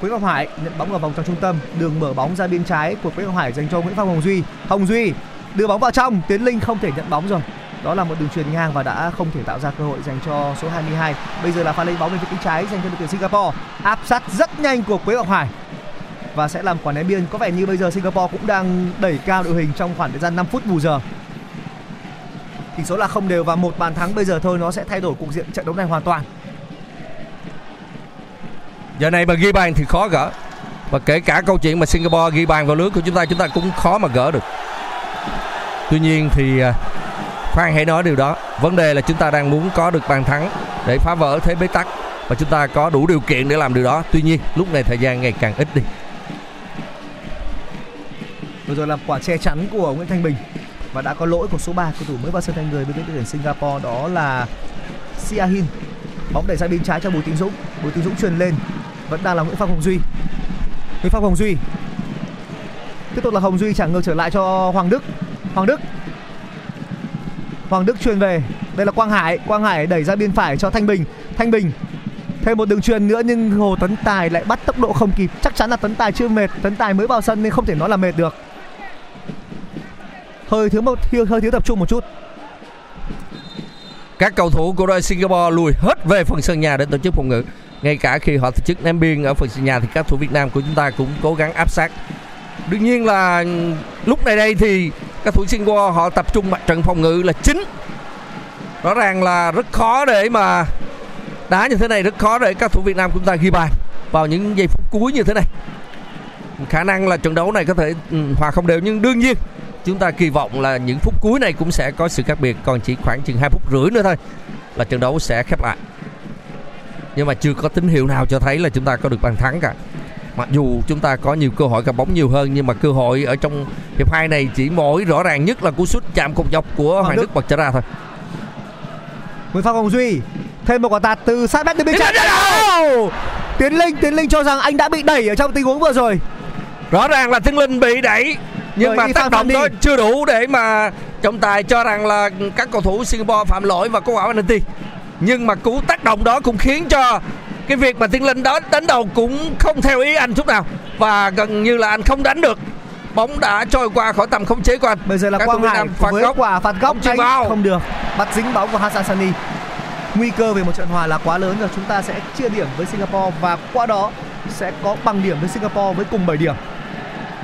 Quế Ngọc Hải nhận bóng ở vòng trong trung tâm, đường mở bóng ra bên trái của Quế Ngọc Hải dành cho Nguyễn Phong Hồng Duy. Hồng Duy đưa bóng vào trong, Tiến Linh không thể nhận bóng rồi. Đó là một đường truyền ngang và đã không thể tạo ra cơ hội dành cho số 22. Bây giờ là pha lấy bóng bên phía cánh trái dành cho đội tuyển Singapore. Áp sát rất nhanh của Quế Ngọc Hải và sẽ làm quả ném biên. Có vẻ như bây giờ Singapore cũng đang đẩy cao đội hình trong khoảng thời gian 5 phút bù giờ. Tỷ số là không đều và một bàn thắng bây giờ thôi nó sẽ thay đổi cục diện trận đấu này hoàn toàn giờ này mà ghi bàn thì khó gỡ. Và kể cả câu chuyện mà Singapore ghi bàn vào lưới của chúng ta chúng ta cũng khó mà gỡ được. Tuy nhiên thì à, khoan hãy nói điều đó. Vấn đề là chúng ta đang muốn có được bàn thắng để phá vỡ thế bế tắc và chúng ta có đủ điều kiện để làm điều đó. Tuy nhiên, lúc này thời gian ngày càng ít đi. Vừa rồi là quả che chắn của Nguyễn Thanh Bình và đã có lỗi của số 3 cầu thủ mới vào sân thay người bên đội tuyển Singapore, đó là Siahin. Bóng đẩy sang bên trái cho Bùi Tiến Dũng. Bùi Tiến Dũng truyền lên vẫn đang là Nguyễn Phong Hồng Duy. Nguyễn Phong Hồng Duy. Tiếp tục là Hồng Duy trả ngược trở lại cho Hoàng Đức. Hoàng Đức. Hoàng Đức truyền về. Đây là Quang Hải. Quang Hải đẩy ra bên phải cho Thanh Bình. Thanh Bình thêm một đường truyền nữa nhưng Hồ Tấn Tài lại bắt tốc độ không kịp. Chắc chắn là Tấn Tài chưa mệt. Tấn Tài mới vào sân nên không thể nói là mệt được. hơi thiếu một hơi thiếu tập trung một chút các cầu thủ của đội Singapore lùi hết về phần sân nhà để tổ chức phòng ngự ngay cả khi họ tổ chức ném biên ở phần sân nhà thì các thủ Việt Nam của chúng ta cũng cố gắng áp sát. Đương nhiên là lúc này đây thì các thủ Singapore họ tập trung mặt trận phòng ngự là chính. Rõ ràng là rất khó để mà đá như thế này, rất khó để các thủ Việt Nam chúng ta ghi bàn vào những giây phút cuối như thế này. Khả năng là trận đấu này có thể ừ, hòa không đều, nhưng đương nhiên chúng ta kỳ vọng là những phút cuối này cũng sẽ có sự khác biệt, còn chỉ khoảng chừng hai phút rưỡi nữa thôi là trận đấu sẽ khép lại nhưng mà chưa có tín hiệu nào cho thấy là chúng ta có được bàn thắng cả mặc dù chúng ta có nhiều cơ hội gặp bóng nhiều hơn nhưng mà cơ hội ở trong hiệp hai này chỉ mỗi rõ ràng nhất là cú sút chạm cột dọc của Hoàng Đức. Đức bật trở ra thôi Nguyễn Phong Hồng Duy thêm một quả tạt từ sát mét từ bên Tiến trái. Tiến Linh Tiến Linh cho rằng anh đã bị đẩy ở trong tình huống vừa rồi. rõ ràng là Thiên Linh bị đẩy nhưng Bởi mà tác động đó chưa đủ để mà trọng tài cho rằng là các cầu thủ Singapore phạm lỗi và có quả penalty nhưng mà cú tác động đó cũng khiến cho cái việc mà Thiên Linh đó đánh đầu cũng không theo ý anh chút nào và gần như là anh không đánh được bóng đã trôi qua khỏi tầm khống chế của anh Bây giờ là Các Quang Hải phạt với góc. quả phạt góc Không vào. không được. Bắt dính bóng của Hassan Sani. Nguy cơ về một trận hòa là quá lớn rồi chúng ta sẽ chia điểm với Singapore và qua đó sẽ có bằng điểm với Singapore với cùng 7 điểm.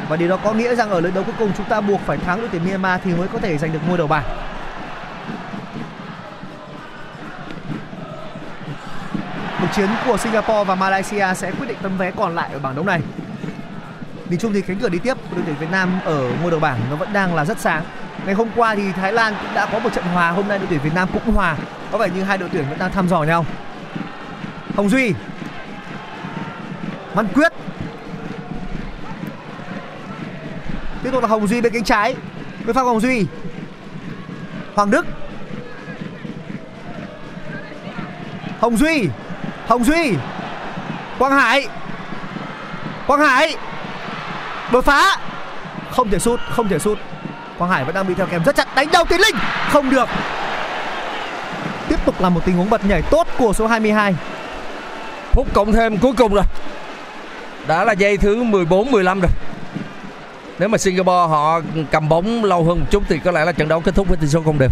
Và điều đó có nghĩa rằng ở lượt đấu cuối cùng chúng ta buộc phải thắng đội tuyển Myanmar thì mới có thể giành được ngôi đầu bảng. Cuộc chiến của Singapore và Malaysia sẽ quyết định tấm vé còn lại ở bảng đấu này. Nhìn chung thì cánh cửa đi tiếp của đội tuyển Việt Nam ở ngôi đầu bảng nó vẫn đang là rất sáng. Ngày hôm qua thì Thái Lan cũng đã có một trận hòa, hôm nay đội tuyển Việt Nam cũng hòa. Có vẻ như hai đội tuyển vẫn đang thăm dò nhau. Hồng Duy, Văn Quyết. Tiếp tục là Hồng Duy bên cánh trái. Với Phạm Hồng Duy. Hoàng Đức. Hồng Duy. Hồng Duy. Quang Hải. Quang Hải. Đột phá. Không thể sút, không thể sút. Quang hải vẫn đang bị theo kèm rất chặt. Đánh đầu tiến linh. Không được. Tiếp tục là một tình huống bật nhảy tốt của số 22 phút cộng thêm cuối cùng rồi. Đã là giây thứ 14 15 rồi. Nếu mà Singapore họ cầm bóng lâu hơn một chút thì có lẽ là trận đấu kết thúc với tỷ số không đều.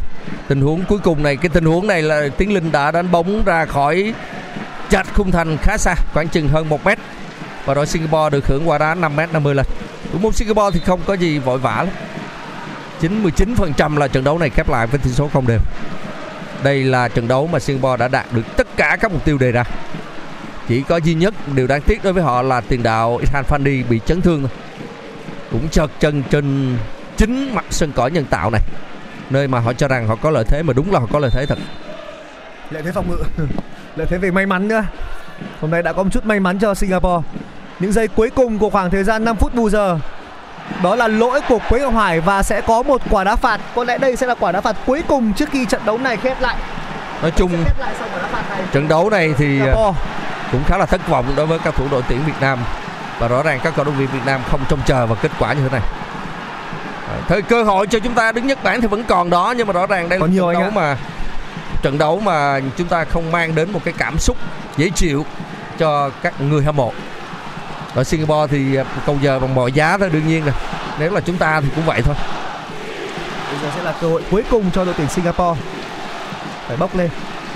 Tình huống cuối cùng này, cái tình huống này là Tiến Linh đã đánh bóng ra khỏi chặt khung thành khá xa, khoảng chừng hơn 1 mét. Và đội Singapore được hưởng quả đá 5 mét 50 lần. Thủ môn Singapore thì không có gì vội vã lắm. 99% là trận đấu này khép lại với tỷ số không đều. Đây là trận đấu mà Singapore đã đạt được tất cả các mục tiêu đề ra. Chỉ có duy nhất điều đáng tiếc đối với họ là tiền đạo Ethan Fandi bị chấn thương. Thôi. cũng chật chân trên chính mặt sân cỏ nhân tạo này, nơi mà họ cho rằng họ có lợi thế mà đúng là họ có lợi thế thật. Lợi thế phòng ngự lợi thế về may mắn nữa. Hôm nay đã có một chút may mắn cho Singapore. Những giây cuối cùng của khoảng thời gian 5 phút bù giờ. Đó là lỗi của Quế Ngọc Hải và sẽ có một quả đá phạt. Có lẽ đây sẽ là quả đá phạt cuối cùng trước khi trận đấu này khép lại. Nói chung khép lại sau quả đá phạt này. trận đấu này thì ờ, Singapore. cũng khá là thất vọng đối với các thủ đội tuyển Việt Nam. Và rõ ràng các cầu thủ viên Việt Nam không trông chờ vào kết quả như thế này. À, thời cơ hội cho chúng ta đứng nhất bảng thì vẫn còn đó nhưng mà rõ ràng đây là nhiều trận đấu mà trận đấu mà chúng ta không mang đến một cái cảm xúc dễ chịu cho các người hâm mộ. Ở Singapore thì cầu giờ bằng mọi giá thôi đương nhiên rồi. Nếu là chúng ta thì cũng vậy thôi. Bây giờ sẽ là cơ hội cuối cùng cho đội tuyển Singapore. Phải bốc lên.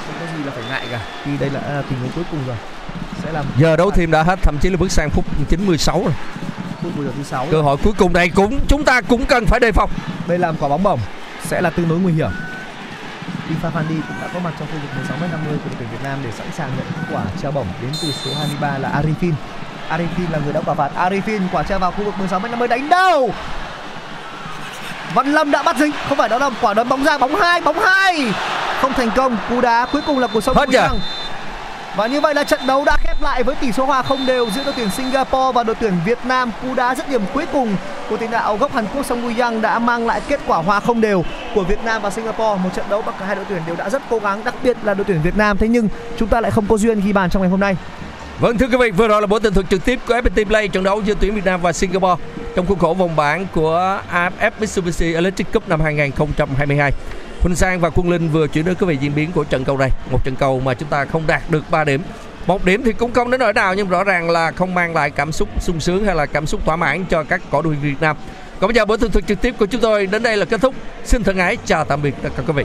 Không có gì là phải ngại cả. Vì đây là à, tình huống cuối cùng rồi. Sẽ là giờ đấu thêm đã hết thậm chí là bước sang phút 96 rồi. Phút bù giờ thứ sáu. Cơ hội cuối cùng này cũng chúng ta cũng cần phải đề phòng. Đây là một quả bóng bổng. Sẽ là tương đối nguy hiểm Ifa Fandi cũng đã có mặt trong khu vực 16 m 50 của đội tuyển Việt Nam để sẵn sàng nhận quả treo bổng đến từ số 23 là Arifin. Arifin là người đã quả phạt. Arifin quả treo vào khu vực 16 m 50 đánh đâu? Văn Lâm đã bắt dính, không phải đó là quả đấm bóng ra bóng hai, bóng hai. Không thành công, cú đá cuối cùng là của Sông Hết giờ. Và như vậy là trận đấu đã khép lại với tỷ số hòa không đều giữa đội tuyển Singapore và đội tuyển Việt Nam. Cú đá dứt điểm cuối cùng của tiền đạo gốc Hàn Quốc Song Woo Yang đã mang lại kết quả hòa không đều của Việt Nam và Singapore. Một trận đấu mà cả hai đội tuyển đều đã rất cố gắng, đặc biệt là đội tuyển Việt Nam. Thế nhưng chúng ta lại không có duyên ghi bàn trong ngày hôm nay. Vâng thưa quý vị, vừa rồi là buổi tường thuật trực tiếp của FPT Play trận đấu giữa tuyển Việt Nam và Singapore trong khuôn khổ vòng bảng của AFF Mitsubishi Electric Cup năm 2022. Huỳnh Sang và Quân Linh vừa chuyển đến quý vị diễn biến của trận cầu này, một trận cầu mà chúng ta không đạt được 3 điểm. Một điểm thì cũng không đến nỗi nào nhưng rõ ràng là không mang lại cảm xúc sung sướng hay là cảm xúc thỏa mãn cho các cổ đội Việt Nam. Còn bây giờ buổi tường thuật trực tiếp của chúng tôi đến đây là kết thúc. Xin thân ái chào tạm biệt tất cả quý vị.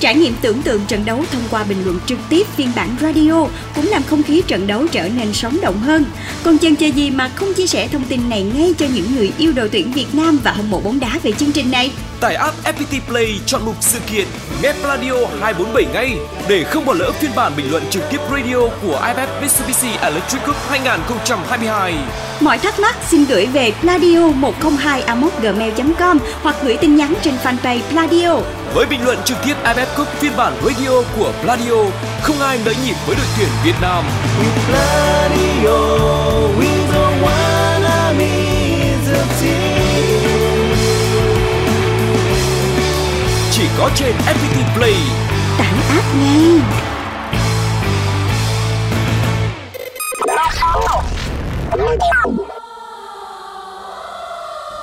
Trải nghiệm tưởng tượng trận đấu thông qua bình luận trực tiếp phiên bản radio cũng làm không khí trận đấu trở nên sống động hơn. Còn chần chờ gì mà không chia sẻ thông tin này ngay cho những người yêu đội tuyển Việt Nam và hâm mộ bóng đá về chương trình này? Tải app FPT Play chọn mục sự kiện Nghe Pladio 247 ngay để không bỏ lỡ phiên bản bình luận trực tiếp radio của AFF Mitsubishi Electric Cup 2022. Mọi thắc mắc xin gửi về pladio 102 gmail com hoặc gửi tin nhắn trên fanpage Pladio. Với bình luận trực tiếp AFF Cup phiên bản radio của Pladio, không ai nỡ nhịp với đội tuyển Việt Nam. Pladio, team. Chỉ có trên FPT Play. Tải app ngay.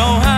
Chung câu